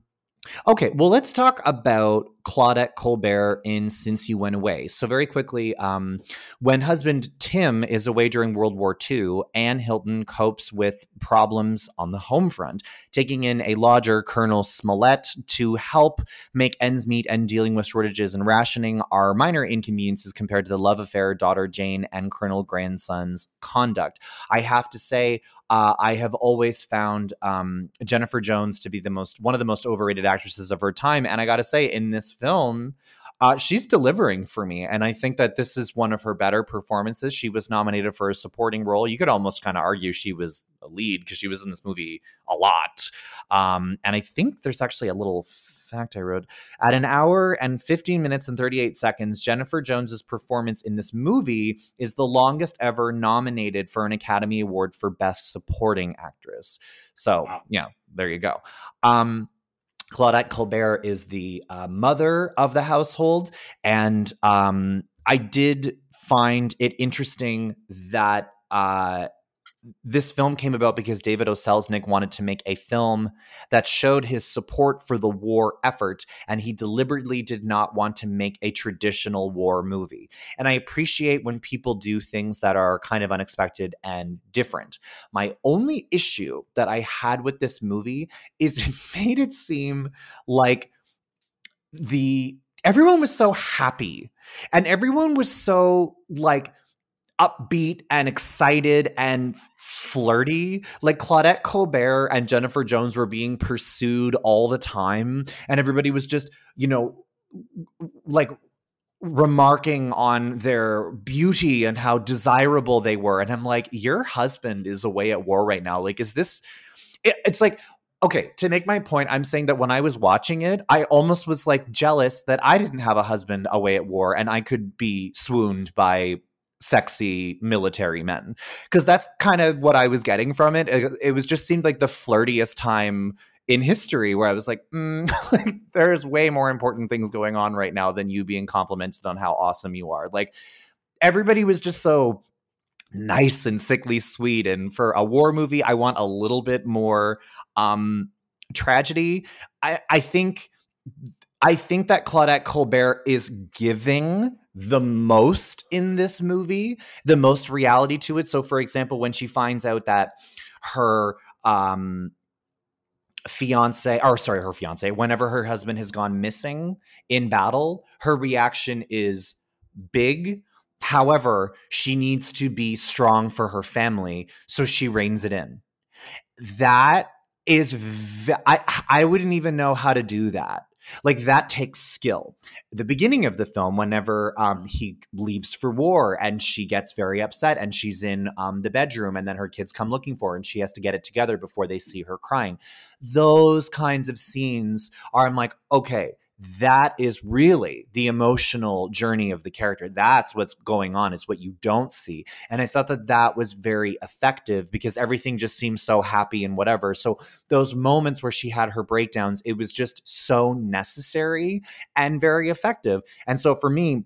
Okay, well, let's talk about Claudette Colbert in Since You Went Away. So, very quickly, um, when husband Tim is away during World War II, Anne Hilton copes with problems on the home front, taking in a lodger, Colonel Smollett, to help make ends meet and dealing with shortages and rationing are minor inconveniences compared to the love affair, daughter Jane, and Colonel Grandson's conduct. I have to say, uh, I have always found um, Jennifer Jones to be the most one of the most overrated actresses of her time, and I got to say, in this film, uh, she's delivering for me, and I think that this is one of her better performances. She was nominated for a supporting role. You could almost kind of argue she was a lead because she was in this movie a lot, um, and I think there's actually a little fact I wrote. At an hour and 15 minutes and 38 seconds, Jennifer Jones's performance in this movie is the longest ever nominated for an Academy Award for Best Supporting Actress. So, wow. yeah, there you go. Um, Claudette Colbert is the uh, mother of the household, and um, I did find it interesting that uh, this film came about because David O. Selznick wanted to make a film that showed his support for the war effort, and he deliberately did not want to make a traditional war movie. And I appreciate when people do things that are kind of unexpected and different. My only issue that I had with this movie is it made it seem like the everyone was so happy and everyone was so like upbeat and excited and flirty. Like Claudette Colbert and Jennifer Jones were being pursued all the time, and everybody was just, you know, like remarking on their beauty and how desirable they were. And I'm like, your husband is away at war right now. Like, is this? It, it's like okay, to make my point, I'm saying that when I was watching it, I almost was like jealous that I didn't have a husband away at war and I could be swooned by sexy military men because that's kind of what I was getting from it. it. It, was just seemed like the flirtiest time in history where I was like, mm, like, there's way more important things going on right now than you being complimented on how awesome you are. Like everybody was just so nice and sickly sweet and for a war movie I want a little bit more um tragedy. I I think I think that Claudette Colbert is giving the most in this movie, the most reality to it. So, for example, when she finds out that her um, fiance, or sorry, her fiance, whenever her husband has gone missing in battle, her reaction is big. However, she needs to be strong for her family, so she reins it in. That is, v- I, I wouldn't even know how to do that like that takes skill. The beginning of the film, whenever um, he leaves for war and she gets very upset and she's in um, the bedroom and then her kids come looking for her and she has to get it together before they see her crying. Those kinds of scenes are, I'm like, okay, that is really the emotional journey of the character. That's what's going on, is what you don't see. And I thought that that was very effective because everything just seems so happy and whatever. So, those moments where she had her breakdowns, it was just so necessary and very effective. And so, for me,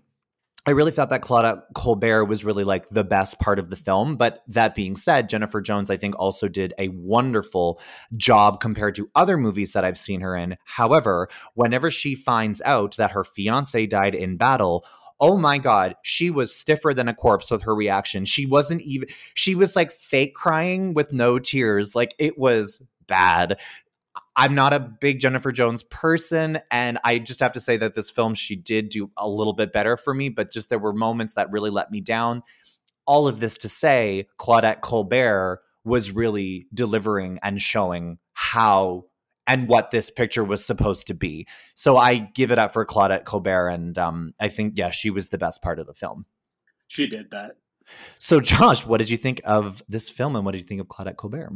I really thought that Claudette Colbert was really like the best part of the film. But that being said, Jennifer Jones, I think, also did a wonderful job compared to other movies that I've seen her in. However, whenever she finds out that her fiance died in battle, oh my god she was stiffer than a corpse with her reaction she wasn't even she was like fake crying with no tears like it was bad I'm not a big Jennifer Jones person, and I just have to say that this film she did do a little bit better for me, but just there were moments that really let me down. All of this to say, Claudette Colbert was really delivering and showing how and what this picture was supposed to be. So I give it up for Claudette Colbert, and um, I think yeah, she was the best part of the film. She did that. So Josh, what did you think of this film, and what did you think of Claudette Colbert?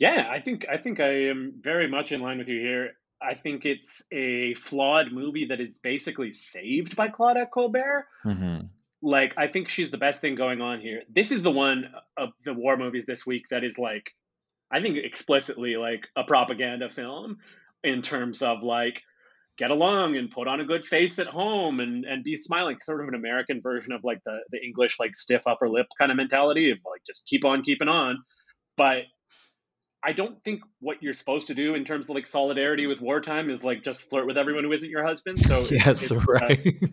Yeah, I think I think I am very much in line with you here. I think it's a flawed movie that is basically saved by Claudette Colbert. Mm-hmm. Like, I think she's the best thing going on here. This is the one of the war movies this week that is like, I think explicitly like a propaganda film in terms of like get along and put on a good face at home and and be smiling sort of an american version of like the the english like stiff upper lip kind of mentality of like just keep on keeping on but I don't think what you're supposed to do in terms of like solidarity with wartime is like just flirt with everyone who isn't your husband. So yes, it's, right. Uh,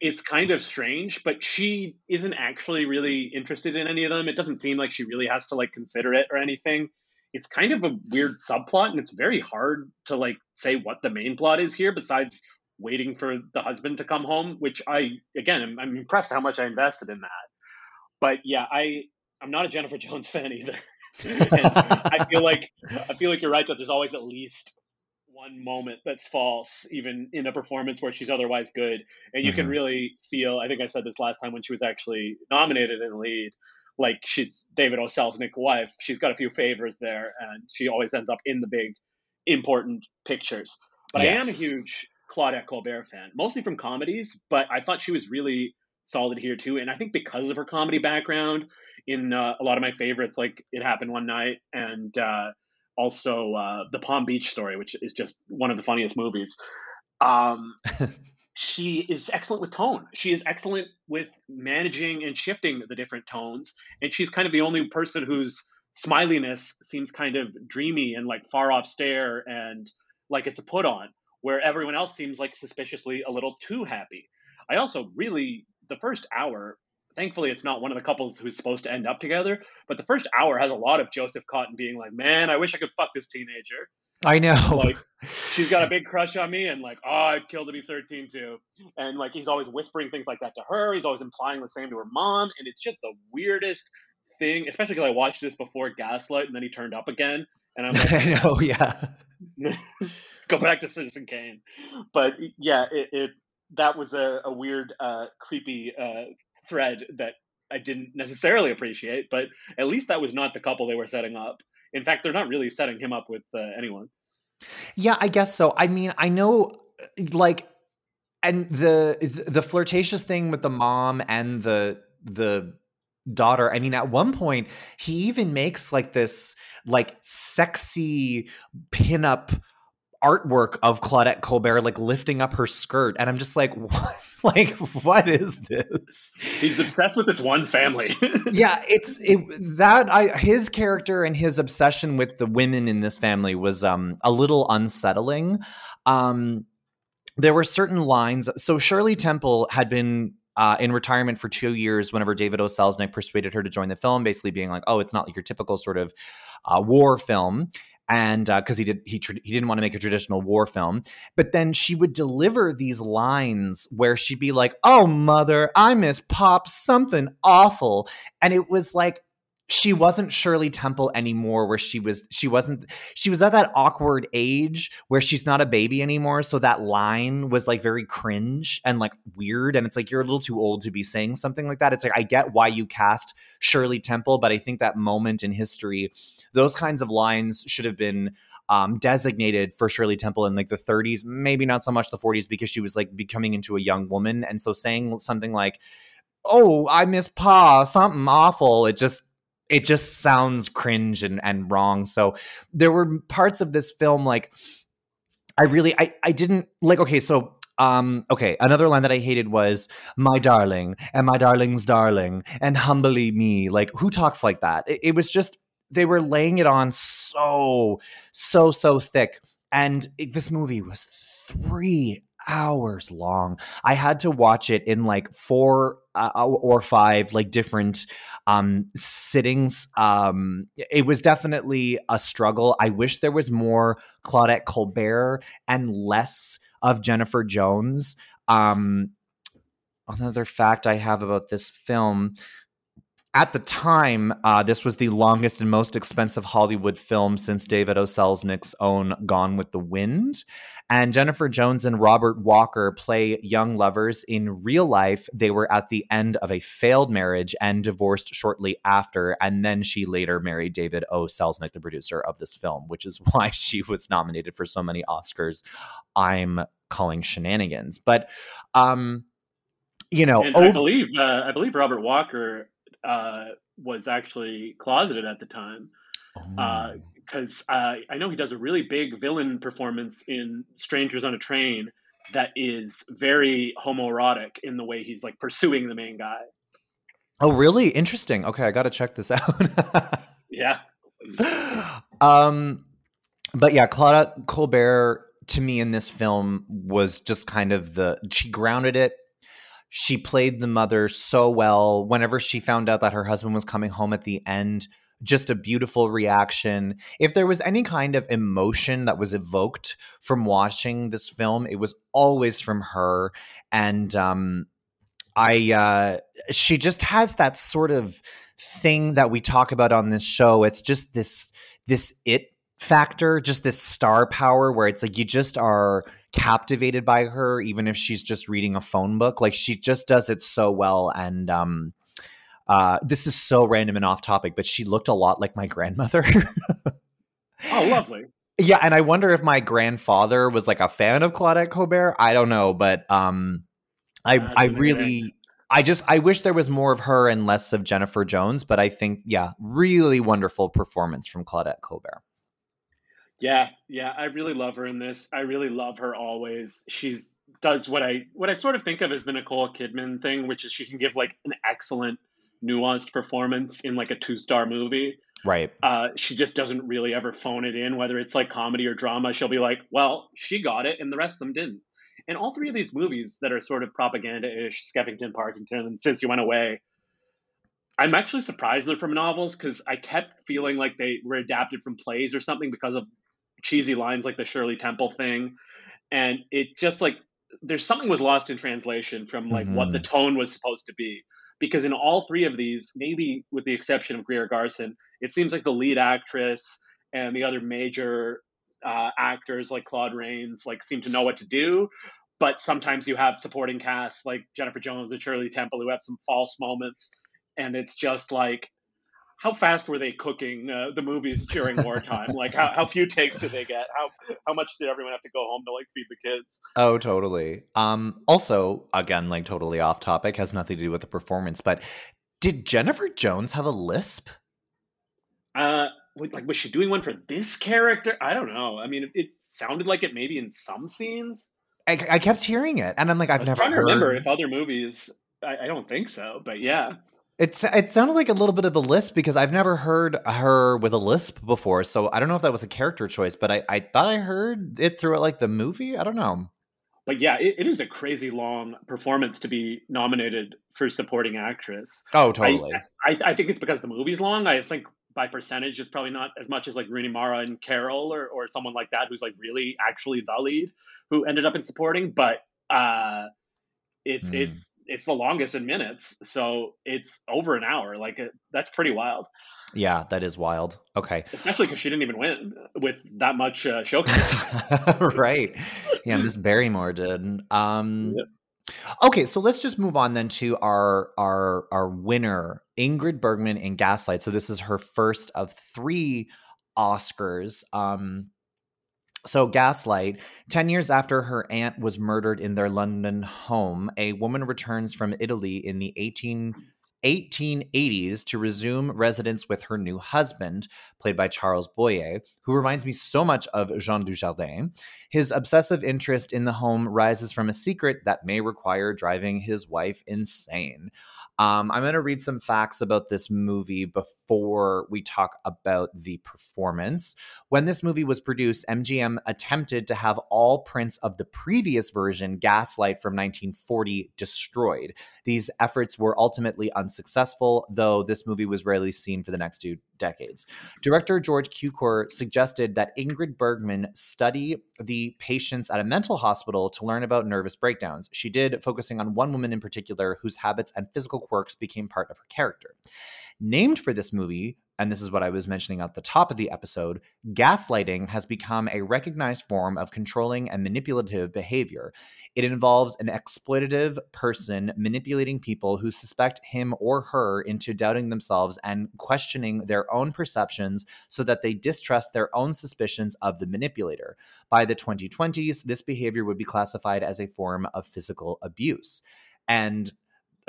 it's kind of strange, but she isn't actually really interested in any of them. It doesn't seem like she really has to like consider it or anything. It's kind of a weird subplot, and it's very hard to like say what the main plot is here, besides waiting for the husband to come home. Which I again, I'm, I'm impressed how much I invested in that. But yeah, I I'm not a Jennifer Jones fan either. I feel like I feel like you're right that there's always at least one moment that's false, even in a performance where she's otherwise good, and you mm-hmm. can really feel. I think I said this last time when she was actually nominated in lead. Like she's David O. Selznick wife. She's got a few favors there, and she always ends up in the big, important pictures. But yes. I am a huge Claudette Colbert fan, mostly from comedies. But I thought she was really solid here too, and I think because of her comedy background in uh, a lot of my favorites, like It Happened One Night and uh, also uh, The Palm Beach Story, which is just one of the funniest movies. Um, she is excellent with tone. She is excellent with managing and shifting the different tones. And she's kind of the only person whose smiliness seems kind of dreamy and like far off stare and like it's a put on, where everyone else seems like suspiciously a little too happy. I also really, the first hour thankfully it's not one of the couples who's supposed to end up together but the first hour has a lot of joseph Cotten being like man i wish i could fuck this teenager I know. Like she's got a big crush on me, and like, oh, I'd kill to be 13 too. And like he's always whispering things like that to her. He's always implying the same to her mom, and it's just the weirdest thing. Especially because I watched this before Gaslight, and then he turned up again, and I'm like, I know, yeah. go back to Citizen Kane. But yeah, it, it that was a, a weird, uh, creepy uh, thread that I didn't necessarily appreciate. But at least that was not the couple they were setting up. In fact, they're not really setting him up with uh, anyone. Yeah, I guess so. I mean, I know, like, and the the flirtatious thing with the mom and the the daughter. I mean, at one point, he even makes like this like sexy pinup artwork of Claudette Colbert like lifting up her skirt, and I'm just like, what? like, what is this? He's obsessed with this one family. yeah, it's it, that I his character and his obsession with the women in this family was um a little unsettling. Um, there were certain lines. So Shirley Temple had been uh, in retirement for two years whenever David O. Selznick persuaded her to join the film, basically being like, oh, it's not like your typical sort of uh, war film and because uh, he did he he didn't want to make a traditional war film but then she would deliver these lines where she'd be like oh mother i miss pop something awful. And it was like she wasn't Shirley Temple anymore where she was she wasn't she was at that awkward age where she's not a baby anymore so that line was like very cringe and like weird and it's like you're a little too old to be saying something like that. It's like I get why you cast Shirley Temple but I think that moment in history those kinds of lines should have been um, designated for Shirley Temple in like the 30s maybe not so much the 40s because she was like becoming into a young woman and so saying something like oh I miss Pa something awful it just it just sounds cringe and, and wrong. So there were parts of this film like I really I I didn't like okay, so um, okay, another line that I hated was "my darling" and "my darling's darling" and "humbly me." Like, who talks like that? It, it was just they were laying it on so, so, so thick, and it, this movie was three hours long. I had to watch it in like four uh, or five like different um sittings. Um it was definitely a struggle. I wish there was more Claudette Colbert and less of Jennifer Jones. Um another fact I have about this film at the time, uh, this was the longest and most expensive Hollywood film since David O. Selznick's own Gone with the Wind. And Jennifer Jones and Robert Walker play young lovers. In real life, they were at the end of a failed marriage and divorced shortly after. And then she later married David O. Selznick, the producer of this film, which is why she was nominated for so many Oscars. I'm calling shenanigans. But, um, you know, over- I believe uh, I believe Robert Walker uh, was actually closeted at the time. Because uh, oh. uh, I know he does a really big villain performance in Strangers on a Train that is very homoerotic in the way he's like pursuing the main guy. Oh, really? Interesting. Okay, I got to check this out. yeah. Um, but yeah, Claudette Colbert to me in this film was just kind of the she grounded it she played the mother so well. Whenever she found out that her husband was coming home at the end, just a beautiful reaction. If there was any kind of emotion that was evoked from watching this film, it was always from her. And um, I, uh, she just has that sort of thing that we talk about on this show. It's just this, this it factor, just this star power where it's like you just are captivated by her even if she's just reading a phone book. Like she just does it so well and um uh this is so random and off topic but she looked a lot like my grandmother. Oh lovely. Yeah and i wonder if my grandfather was like a fan of claudette colbert? I don't know but um i uh, i really I just I wish there was more of her and less of Jennifer Jones, but I think yeah, really wonderful performance from Claudette Colbert. Yeah, yeah, I really love her in this. I really love her always. She's does what I what I sort of think of as the Nicole Kidman thing, which is she can give like an excellent nuanced performance in like a two star movie. Right. Uh, she just doesn't really ever phone it in, whether it's like comedy or drama. She'll be like, "Well, she got it, and the rest of them didn't." And all three of these movies that are sort of propaganda-ish, Skeffington, Parkington, and Since You Went Away, I'm actually surprised they're from novels because I kept feeling like they were adapted from plays or something because of cheesy lines like the Shirley Temple thing, and it just like there's something was lost in translation from like mm-hmm. what the mm-hmm. tone was supposed to be because in all three of these, maybe with the exception of Greer Garson, it seems like the lead actress and the other major uh, actors like Claude Rains like seem to know what to do. But sometimes you have supporting casts like Jennifer Jones and Shirley Temple who have some false moments, and it's just like how fast were they cooking uh, the movies during wartime? like how, how few takes did they get? How how much did everyone have to go home to like feed the kids? Oh, totally. Um also again like totally off topic has nothing to do with the performance, but did Jennifer Jones have a lisp? Uh like was she doing one for this character? I don't know. I mean, it sounded like it maybe in some scenes. I, I kept hearing it, and I'm like, I've never trying heard... to remember if other movies. I, I don't think so, but yeah. It's it sounded like a little bit of the lisp because I've never heard her with a lisp before. So I don't know if that was a character choice, but I, I thought I heard it throughout like the movie. I don't know. But yeah, it, it is a crazy long performance to be nominated for supporting actress. Oh, totally. I, I, I think it's because the movie's long. I think by percentage, it's probably not as much as like Rooney Mara and Carol or, or someone like that who's like really actually the lead who ended up in supporting. But uh, it's mm. it's it's the longest in minutes, so it's over an hour. Like that's pretty wild. Yeah, that is wild. Okay, especially because she didn't even win with that much uh, showcase. right. Yeah, Miss Barrymore did. Um, Okay, so let's just move on then to our our our winner, Ingrid Bergman in Gaslight. So this is her first of three Oscars. Um, so, Gaslight, 10 years after her aunt was murdered in their London home, a woman returns from Italy in the 18, 1880s to resume residence with her new husband, played by Charles Boyer, who reminds me so much of Jean Dujardin. His obsessive interest in the home rises from a secret that may require driving his wife insane. Um, I'm going to read some facts about this movie before we talk about the performance. When this movie was produced, MGM attempted to have all prints of the previous version, Gaslight from 1940, destroyed. These efforts were ultimately unsuccessful, though this movie was rarely seen for the next two decades. Director George Cukor suggested that Ingrid Bergman study the patients at a mental hospital to learn about nervous breakdowns. She did, focusing on one woman in particular whose habits and physical quirks became part of her character. Named for this movie, and this is what I was mentioning at the top of the episode, gaslighting has become a recognized form of controlling and manipulative behavior. It involves an exploitative person manipulating people who suspect him or her into doubting themselves and questioning their own perceptions so that they distrust their own suspicions of the manipulator. By the 2020s, this behavior would be classified as a form of physical abuse. And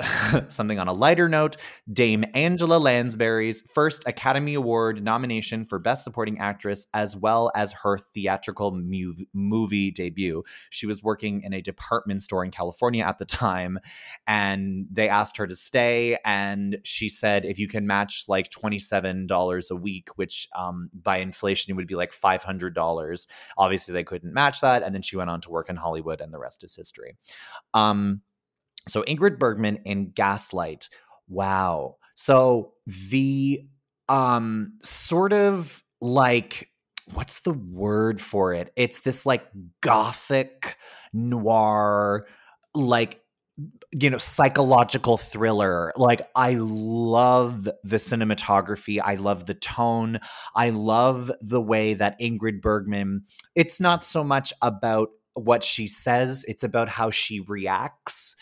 something on a lighter note, Dame Angela Lansbury's first Academy Award nomination for Best Supporting Actress, as well as her theatrical mu- movie debut. She was working in a department store in California at the time, and they asked her to stay. And she said, if you can match like $27 a week, which um, by inflation would be like $500, obviously they couldn't match that. And then she went on to work in Hollywood, and the rest is history. Um, so Ingrid Bergman in Gaslight. Wow. So the um sort of like what's the word for it? It's this like gothic noir like you know psychological thriller like i love the cinematography i love the tone i love the way that ingrid bergman it's not so much about what she says it's about how she reacts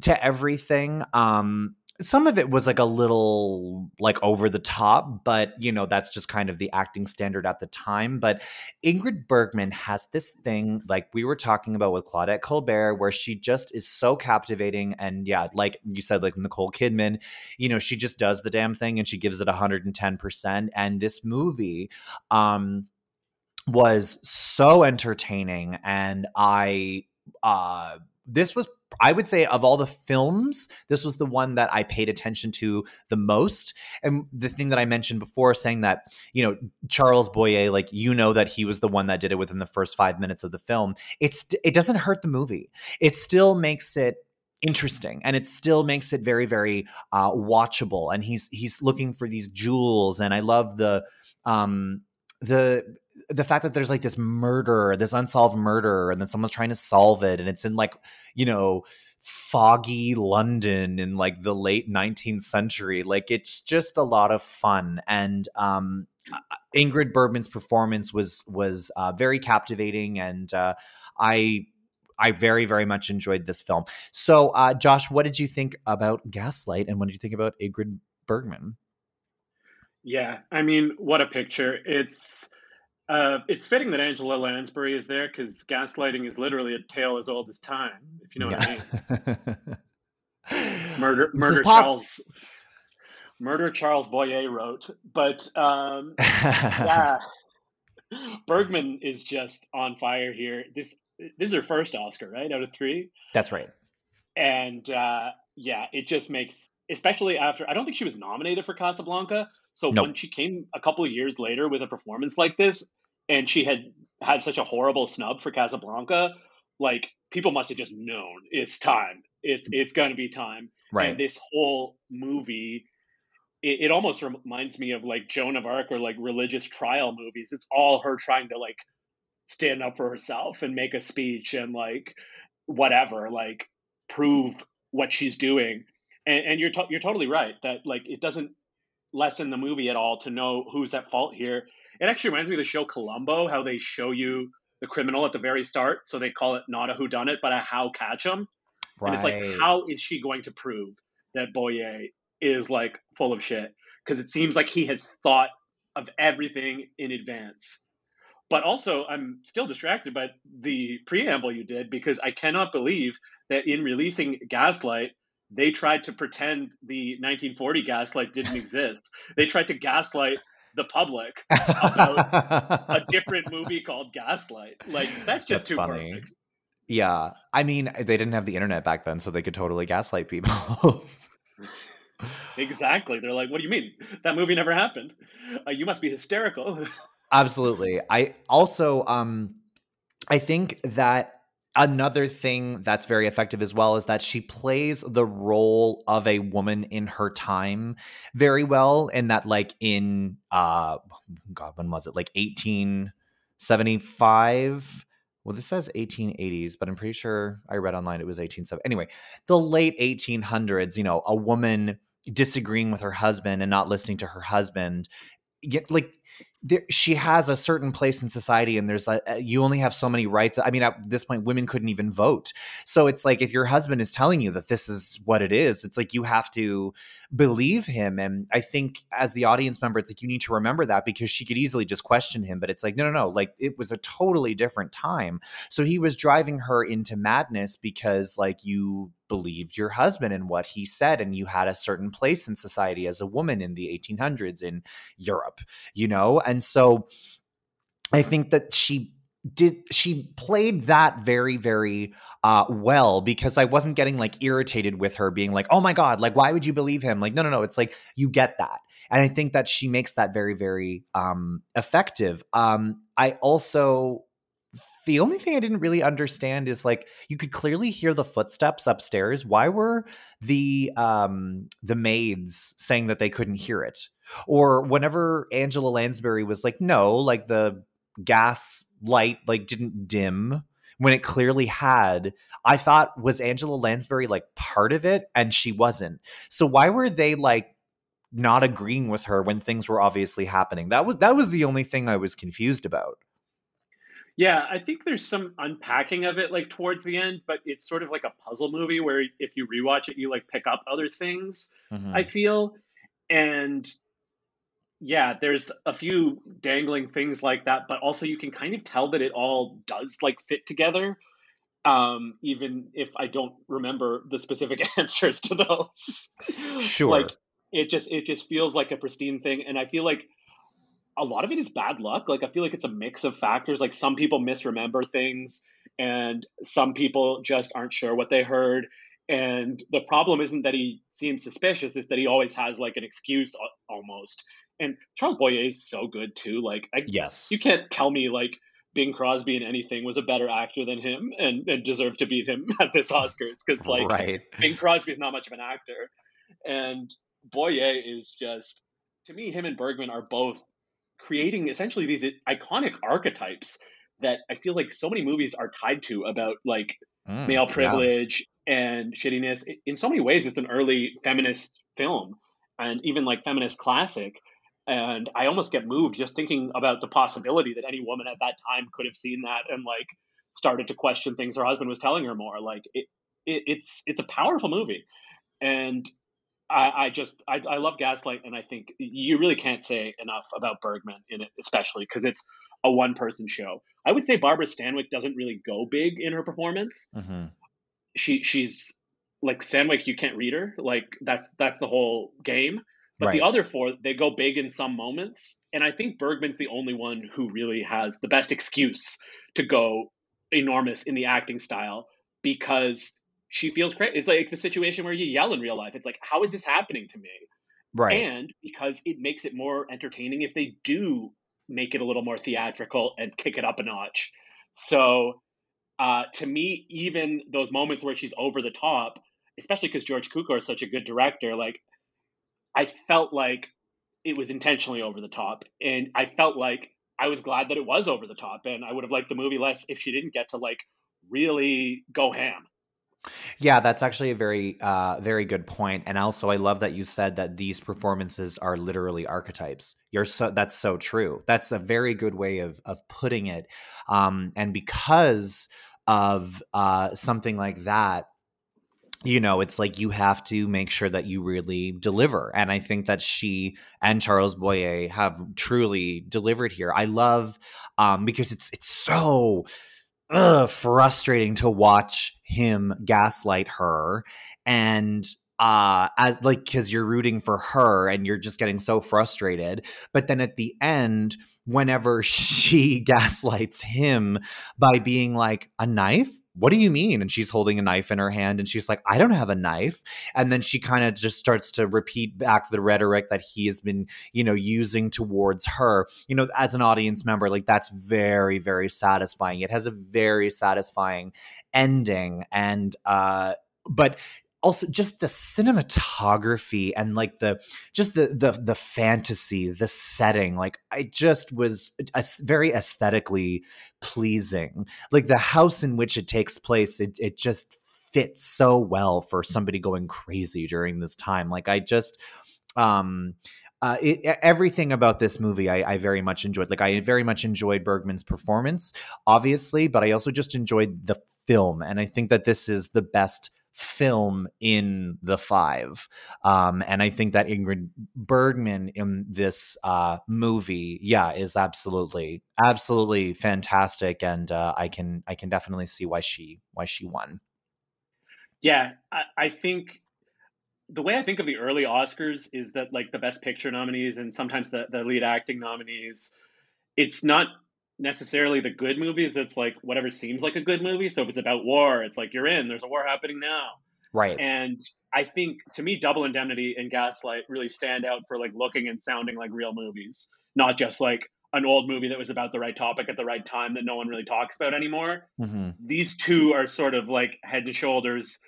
to everything um some of it was like a little like over the top but you know that's just kind of the acting standard at the time but ingrid bergman has this thing like we were talking about with claudette colbert where she just is so captivating and yeah like you said like nicole kidman you know she just does the damn thing and she gives it 110% and this movie um was so entertaining and I uh this was I would say of all the films, this was the one that I paid attention to the most. And the thing that I mentioned before, saying that, you know, Charles Boyer, like you know that he was the one that did it within the first five minutes of the film. It's it doesn't hurt the movie. It still makes it interesting and it still makes it very very uh watchable and he's he's looking for these jewels and i love the um the the fact that there's like this murder, this unsolved murder, and then someone's trying to solve it, and it's in like you know foggy London in like the late 19th century. Like it's just a lot of fun, and um, Ingrid Bergman's performance was was uh, very captivating, and uh, I I very, very much enjoyed this film. So, uh, Josh, what did you think about Gaslight and what did you think about Ingrid Bergman? Yeah, I mean, what a picture. It's uh, it's fitting that Angela Lansbury is there because gaslighting is literally a tale as old as time, if you know what I mean. murder, murder, Charles, murder Charles Boyer wrote, but um, yeah, Bergman is just on fire here. This this is her first Oscar, right? Out of three. That's right. And uh, yeah, it just makes, especially after I don't think she was nominated for Casablanca. So nope. when she came a couple of years later with a performance like this, and she had had such a horrible snub for Casablanca, like people must have just known it's time. It's it's going to be time. Right. And this whole movie, it, it almost reminds me of like Joan of Arc or like religious trial movies. It's all her trying to like stand up for herself and make a speech and like whatever, like prove what she's doing. And, and you're to- you're totally right that like it doesn't lessen the movie at all to know who's at fault here. It actually reminds me of the show Columbo, how they show you the criminal at the very start, so they call it not a who done it, but a how catch 'em. Right. And it's like, how is she going to prove that Boyer is like full of shit? Because it seems like he has thought of everything in advance. But also, I'm still distracted by the preamble you did because I cannot believe that in releasing Gaslight, they tried to pretend the 1940 Gaslight didn't exist. They tried to gaslight the public about a different movie called Gaslight. Like that's just that's too funny. perfect. Yeah, I mean, they didn't have the internet back then, so they could totally gaslight people. exactly. They're like, "What do you mean that movie never happened? Uh, you must be hysterical." Absolutely. I also um I think that another thing that's very effective as well is that she plays the role of a woman in her time very well and that like in uh god when was it? Like 1875 well this says 1880s but i'm pretty sure i read online it was 1870 anyway the late 1800s you know a woman disagreeing with her husband and not listening to her husband get like there, she has a certain place in society and there's a, uh, you only have so many rights i mean at this point women couldn't even vote. So it's like if your husband is telling you that this is what it is it's like you have to believe him and i think as the audience member it's like you need to remember that because she could easily just question him but it's like no no no like it was a totally different time. So he was driving her into madness because like you believed your husband and what he said and you had a certain place in society as a woman in the 1800s in Europe you know? And so I think that she did she played that very very uh well because i wasn't getting like irritated with her being like oh my god like why would you believe him? Like no no no it's like you get that. And i think that she makes that very very um effective. Um i also the only thing I didn't really understand is like you could clearly hear the footsteps upstairs. Why were the um the maids saying that they couldn't hear it? Or whenever Angela Lansbury was like, no, like the gas light like didn't dim when it clearly had. I thought was Angela Lansbury like part of it and she wasn't. So why were they like not agreeing with her when things were obviously happening? That was that was the only thing I was confused about. Yeah, I think there's some unpacking of it like towards the end, but it's sort of like a puzzle movie where if you rewatch it, you like pick up other things. Mm-hmm. I feel, and yeah, there's a few dangling things like that, but also you can kind of tell that it all does like fit together. Um, even if I don't remember the specific answers to those. Sure. like it just it just feels like a pristine thing, and I feel like a lot of it is bad luck. Like I feel like it's a mix of factors. Like some people misremember things and some people just aren't sure what they heard. And the problem isn't that he seems suspicious, it's that he always has like an excuse almost. And Charles Boyer is so good too. Like I, yes, you can't tell me like Bing Crosby in anything was a better actor than him and, and deserved to beat him at this Oscars because like right. Bing Crosby is not much of an actor. And Boyer is just to me, him and Bergman are both creating essentially these iconic archetypes that I feel like so many movies are tied to about like mm, male privilege yeah. and shittiness. In so many ways, it's an early feminist film and even like feminist classic. And I almost get moved just thinking about the possibility that any woman at that time could have seen that and like started to question things her husband was telling her more. Like it, it it's it's a powerful movie, and I, I just I, I love Gaslight, and I think you really can't say enough about Bergman in it, especially because it's a one person show. I would say Barbara Stanwyck doesn't really go big in her performance. Mm-hmm. She she's like Stanwyck, you can't read her. Like that's that's the whole game. But right. the other four, they go big in some moments, and I think Bergman's the only one who really has the best excuse to go enormous in the acting style because she feels great. It's like the situation where you yell in real life. It's like, how is this happening to me? Right. And because it makes it more entertaining if they do make it a little more theatrical and kick it up a notch. So uh, to me, even those moments where she's over the top, especially because George Cukor is such a good director, like I felt like it was intentionally over the top, and I felt like I was glad that it was over the top, and I would have liked the movie less if she didn't get to like really go ham. Yeah, that's actually a very, uh, very good point. And also, I love that you said that these performances are literally archetypes. You're so that's so true. That's a very good way of of putting it. Um, and because of uh, something like that, you know, it's like you have to make sure that you really deliver. And I think that she and Charles Boyer have truly delivered here. I love um, because it's it's so ugh, frustrating to watch him gaslight her. And uh as like because you're rooting for her and you're just getting so frustrated. But then at the end whenever she gaslights him by being like a knife what do you mean? And she's holding a knife in her hand and she's like i don't have a knife. And then she kind of just starts to repeat back the rhetoric that he has been you know using towards her. You know as an audience member like that's very very satisfying. It has a very satisfying ending. And uh but also just the cinematography and like the just the the the fantasy the setting like i just was very aesthetically pleasing like the house in which it takes place it, it just fits so well for somebody going crazy during this time like i just um uh, it, everything about this movie I, I, very much enjoyed. Like I very much enjoyed Bergman's performance, obviously, but I also just enjoyed the film, and I think that this is the best film in the five. Um, and I think that Ingrid Bergman in this uh, movie, yeah, is absolutely, absolutely fantastic, and uh, I can I can definitely see why she why she won. Yeah, I, I think the way I think of the early Oscars is that like the best picture nominees and sometimes the, the lead acting nominees, it's not necessarily the good movies. It's like whatever seems like a good movie. So if it's about war, it's like you're in. There's a war happening now. Right. And I think to me, Double Indemnity and Gaslight really stand out for like looking and sounding like real movies, not just like an old movie that was about the right topic at the right time that no one really talks about anymore. Mm-hmm. These two are sort of like head and shoulders.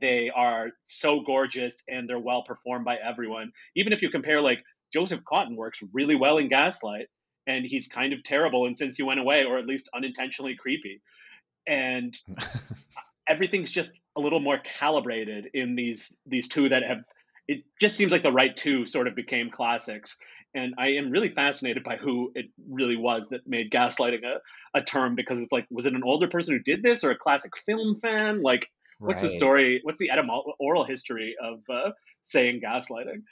They are so gorgeous and they're well performed by everyone. Even if you compare like Joseph Cotten works really well in Gaslight, and he's kind of terrible and Since You Went Away or at least unintentionally creepy. And everything's just a little more calibrated in these these two that have it just seems like the right two sort of became classics. And i am really fascinated by who it really was that made gaslighting a, a term because it's like was it an older person who did this or a classic film fan? Like what's right. the story what's the etymol- oral history of uh, saying gaslighting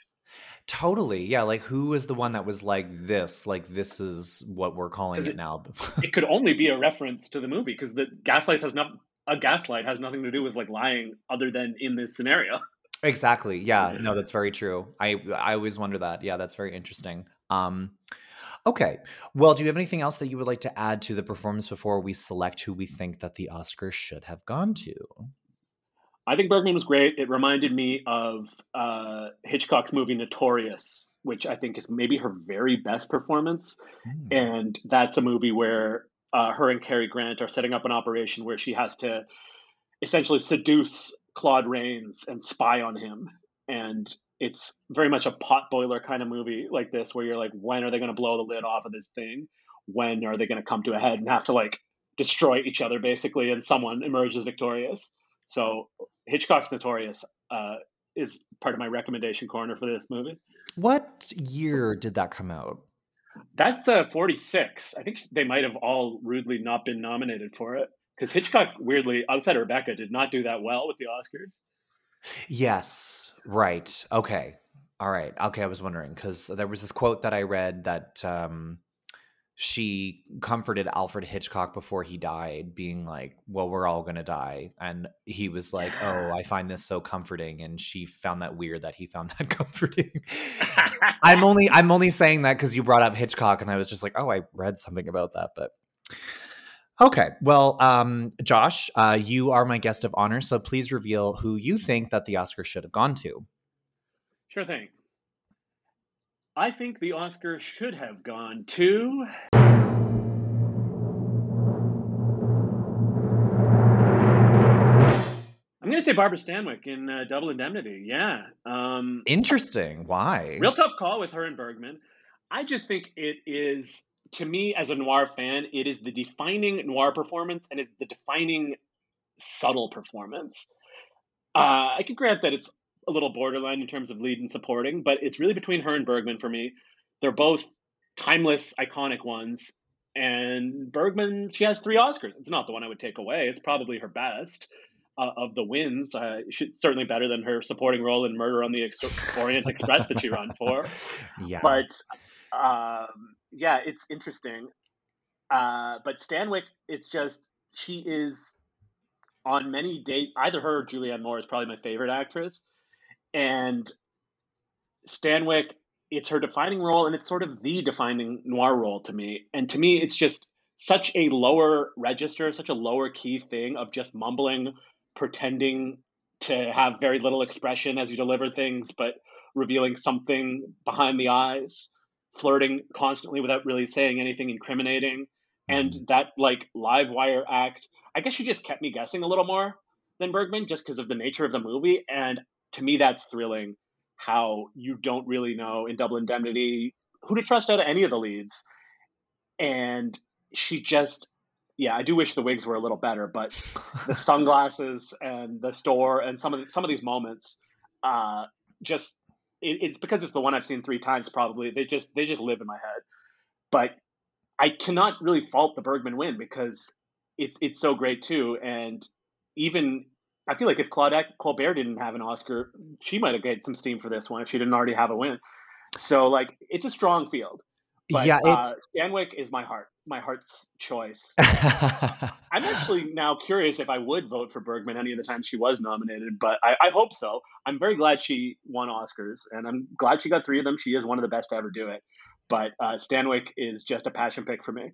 Totally. Yeah. Like, who was the one that was like this? Like, this is what we're calling it, it, now. it could only be a reference to the movie because the gaslight has not a gaslight has nothing to do with like lying other than in this scenario. Exactly. Yeah. No, that's very true. I I always wonder that. Yeah, that's very interesting. Um, okay. Well, do you have anything else that you would like to add to the performance before we select who we think that the Oscars should have gone to? I think Bergman was great. It reminded me of uh, Hitchcock's movie Notorious, which I think is maybe her very best performance. Mm. And that's a movie where uh, her and Cary Grant are setting up an operation where she has to essentially seduce Claude Rains and spy on him. And it's very much a potboiler kind of movie like this, where you're like, when are they going to blow the lid off of this thing? When are they going to come to a head and have to like destroy each other basically, and someone emerges victorious? So Hitchcock's Notorious uh, is part of my recommendation corner for this movie. What year did that come out? That's uh, 46. I think they might have all rudely not been nominated for it because Hitchcock, weirdly, outside of Rebecca, did not do that well with the Oscars. Yes, right. Okay. All right. Okay, I was wondering because there was this quote that I read that um, she comforted Alfred Hitchcock before he died, being like, Well, we're all to die. And he was like, Oh, I find this so comforting. And she found that weird that he found that comforting. I'm only I'm only saying that because you brought up Hitchcock and I was just like, Oh, I read something about that. But okay. Well, um, Josh, uh, you are my guest of honor. So please reveal who you think that the Oscar should have gone to. Sure thing. I think the Oscar should have gone to. I'm going to say Barbara Stanwyck in uh, Double Indemnity. Yeah. Um, Interesting. Why? Real tough call with her and Bergman. I just think it is, to me as a noir fan, it is the defining noir performance and is the defining subtle performance. Uh, I can grant that it's a little borderline in terms of lead and supporting, but it's really between her and Bergman for me. They're both timeless, iconic ones. And Bergman, she has three Oscars. It's not the one I would take away. It's probably her best uh, of the wins. Uh, she's certainly better than her supporting role in Murder on the Ex- Orient Express that she ran for. Yeah. But um, yeah, it's interesting. Uh, but Stanwyck, it's just she is on many dates. Either her or Julianne Moore is probably my favorite actress, and Stanwyck, it's her defining role, and it's sort of the defining noir role to me. And to me, it's just such a lower register, such a lower key thing of just mumbling pretending to have very little expression as you deliver things, but revealing something behind the eyes, flirting constantly without really saying anything incriminating. And mm-hmm. that like live wire act, I guess she just kept me guessing a little more than Bergman just because of the nature of the movie. And to me, that's thrilling how you don't really know in Double Indemnity who to trust out of any of the leads. And she just yeah, I do wish the wigs were a little better, but the sunglasses and the store and some of the, some of these moments, uh, just it, it's because it's the one I've seen three times. Probably they just they just live in my head. But I cannot really fault the Bergman win because it's it's so great too. And even I feel like if Claudette Colbert didn't have an Oscar, she might have get some steam for this one if she didn't already have a win. So like it's a strong field. But yeah, it, uh, Stanwyck is my heart, my heart's choice. I'm actually now curious if I would vote for Bergman any of the times she was nominated, but I, I, hope so. I'm very glad she won Oscars, and I'm glad she got three of them. She is one of the best to ever do it. But uh, Stanwyck is just a passion pick for me.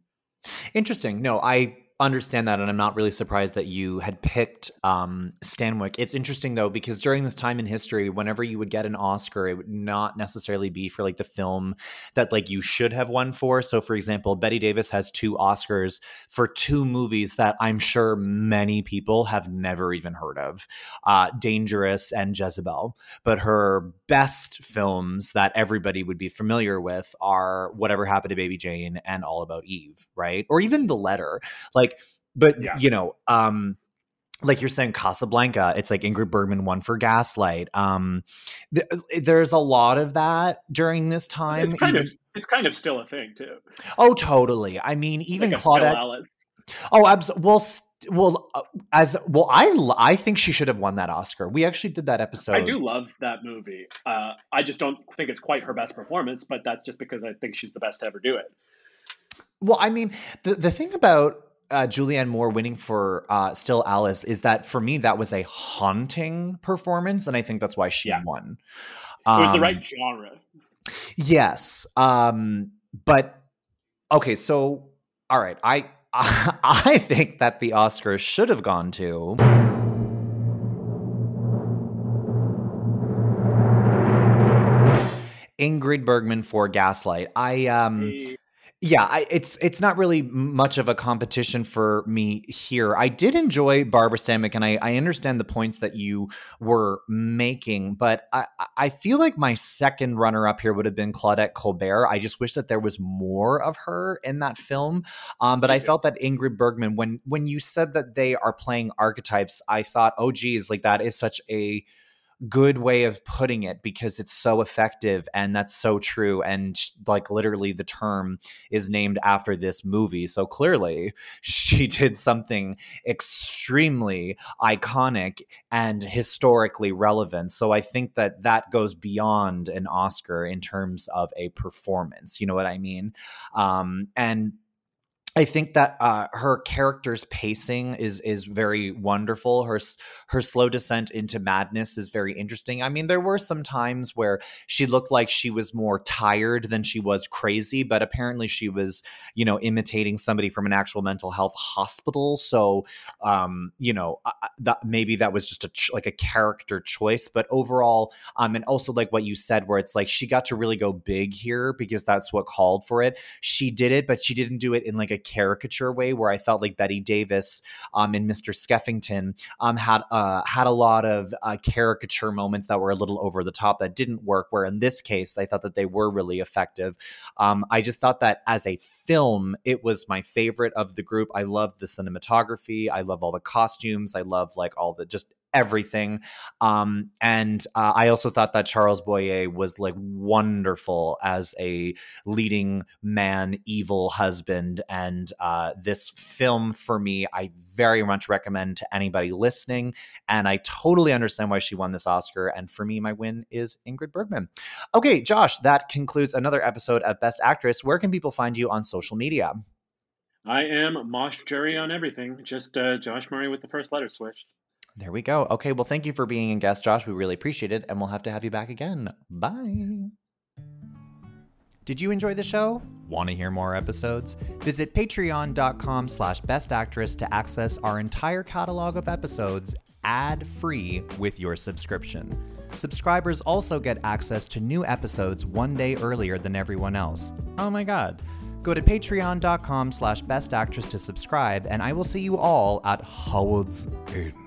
Interesting. No, I understand that and i'm not really surprised that you had picked um, stanwyck. It's interesting though because during this time in history whenever you would get an oscar it would not necessarily be for like the film that like you should have won for. So for example Bette davis has two oscars for two movies that i'm sure many people have never even heard of uh, dangerous and jezebel. But her best films that everybody would be familiar with are whatever happened to baby jane and all about eve right? Or even the letter. Like like but yeah. you know um like you're saying casablanca it's like ingrid bergman won for gaslight. Um th- there's a lot of that during this time it's kind even, of it's kind of still a thing too. Oh totally. I mean even like claudette oh absolutely well st- well uh, as well i i think she should have won that oscar. We actually did that episode. i do love that movie. Uh, i just don't think it's quite her best performance but that's just because i think she's the best to ever do it. Well i mean the, the thing about uh, Julianne Moore winning for uh, Still Alice is that for me that was a haunting performance, and I think that's why she yeah. won. Um, it was the right um, genre. Yes, um, but okay. So, all right, I I think that the Oscars should have gone to. Ingrid Bergman for Gaslight. I um yeah, I, it's it's not really much of a competition for me here. I did enjoy Barbara Stanwyck, and I, I understand the points that you were making, but I, I feel like my second runner up here would have been Claudette Colbert. I just wish that there was more of her in that film. Um, but I felt that Ingrid Bergman, when when you said that they are playing archetypes, I thought, oh geez, like that is such a good way of putting it because it's so effective and that's so true. And like literally the term is named after this movie. So clearly she did something extremely iconic and historically relevant. So i think that that goes beyond an oscar in terms of a performance. You know what i mean? Um, and I think that uh, her character's pacing is is very wonderful. Her her slow descent into madness is very interesting. I mean, there were some times where she looked like she was more tired than she was crazy, but apparently she was, you know, imitating somebody from an actual mental health hospital. So, um, you know, that maybe that was just a ch- like a character choice. But overall, um, and also like what you said, where it's like she got to really go big here because that's what called for it. She did it, but she didn't do it in like a caricature way where I felt like Bette Davis um, in Mr. Skeffington um, had uh, had a lot of uh, caricature moments that were a little over the top that didn't work. Where in this case, I thought that they were really effective. Um, I just thought that as a film, it was my favorite of the group. I love the cinematography. I love all the costumes. I love like all the just everything. Um, and uh, I also thought that Charles Boyer was like wonderful as a leading man, evil husband. And uh, this film for me, I very much recommend to anybody listening. And I totally understand why she won this Oscar. And for me, my win is Ingrid Bergman. Okay, Josh, that concludes another episode of Best Actress. Where can people find you on social media? I am Mosh Jury on everything. Just uh, Josh Murray with the first letter switched. There we go. Okay, well, thank you for being a guest, Josh. We really appreciate it, and we'll have to have you back again. Bye. Did you enjoy the show? Want to hear more episodes? Visit patreon.com slash bestactress to access our entire catalog of episodes ad-free with your subscription. Subscribers also get access to new episodes one day earlier than everyone else. Oh my god. Go to patreon.com slash bestactress to subscribe, and I will see you all at Howards End.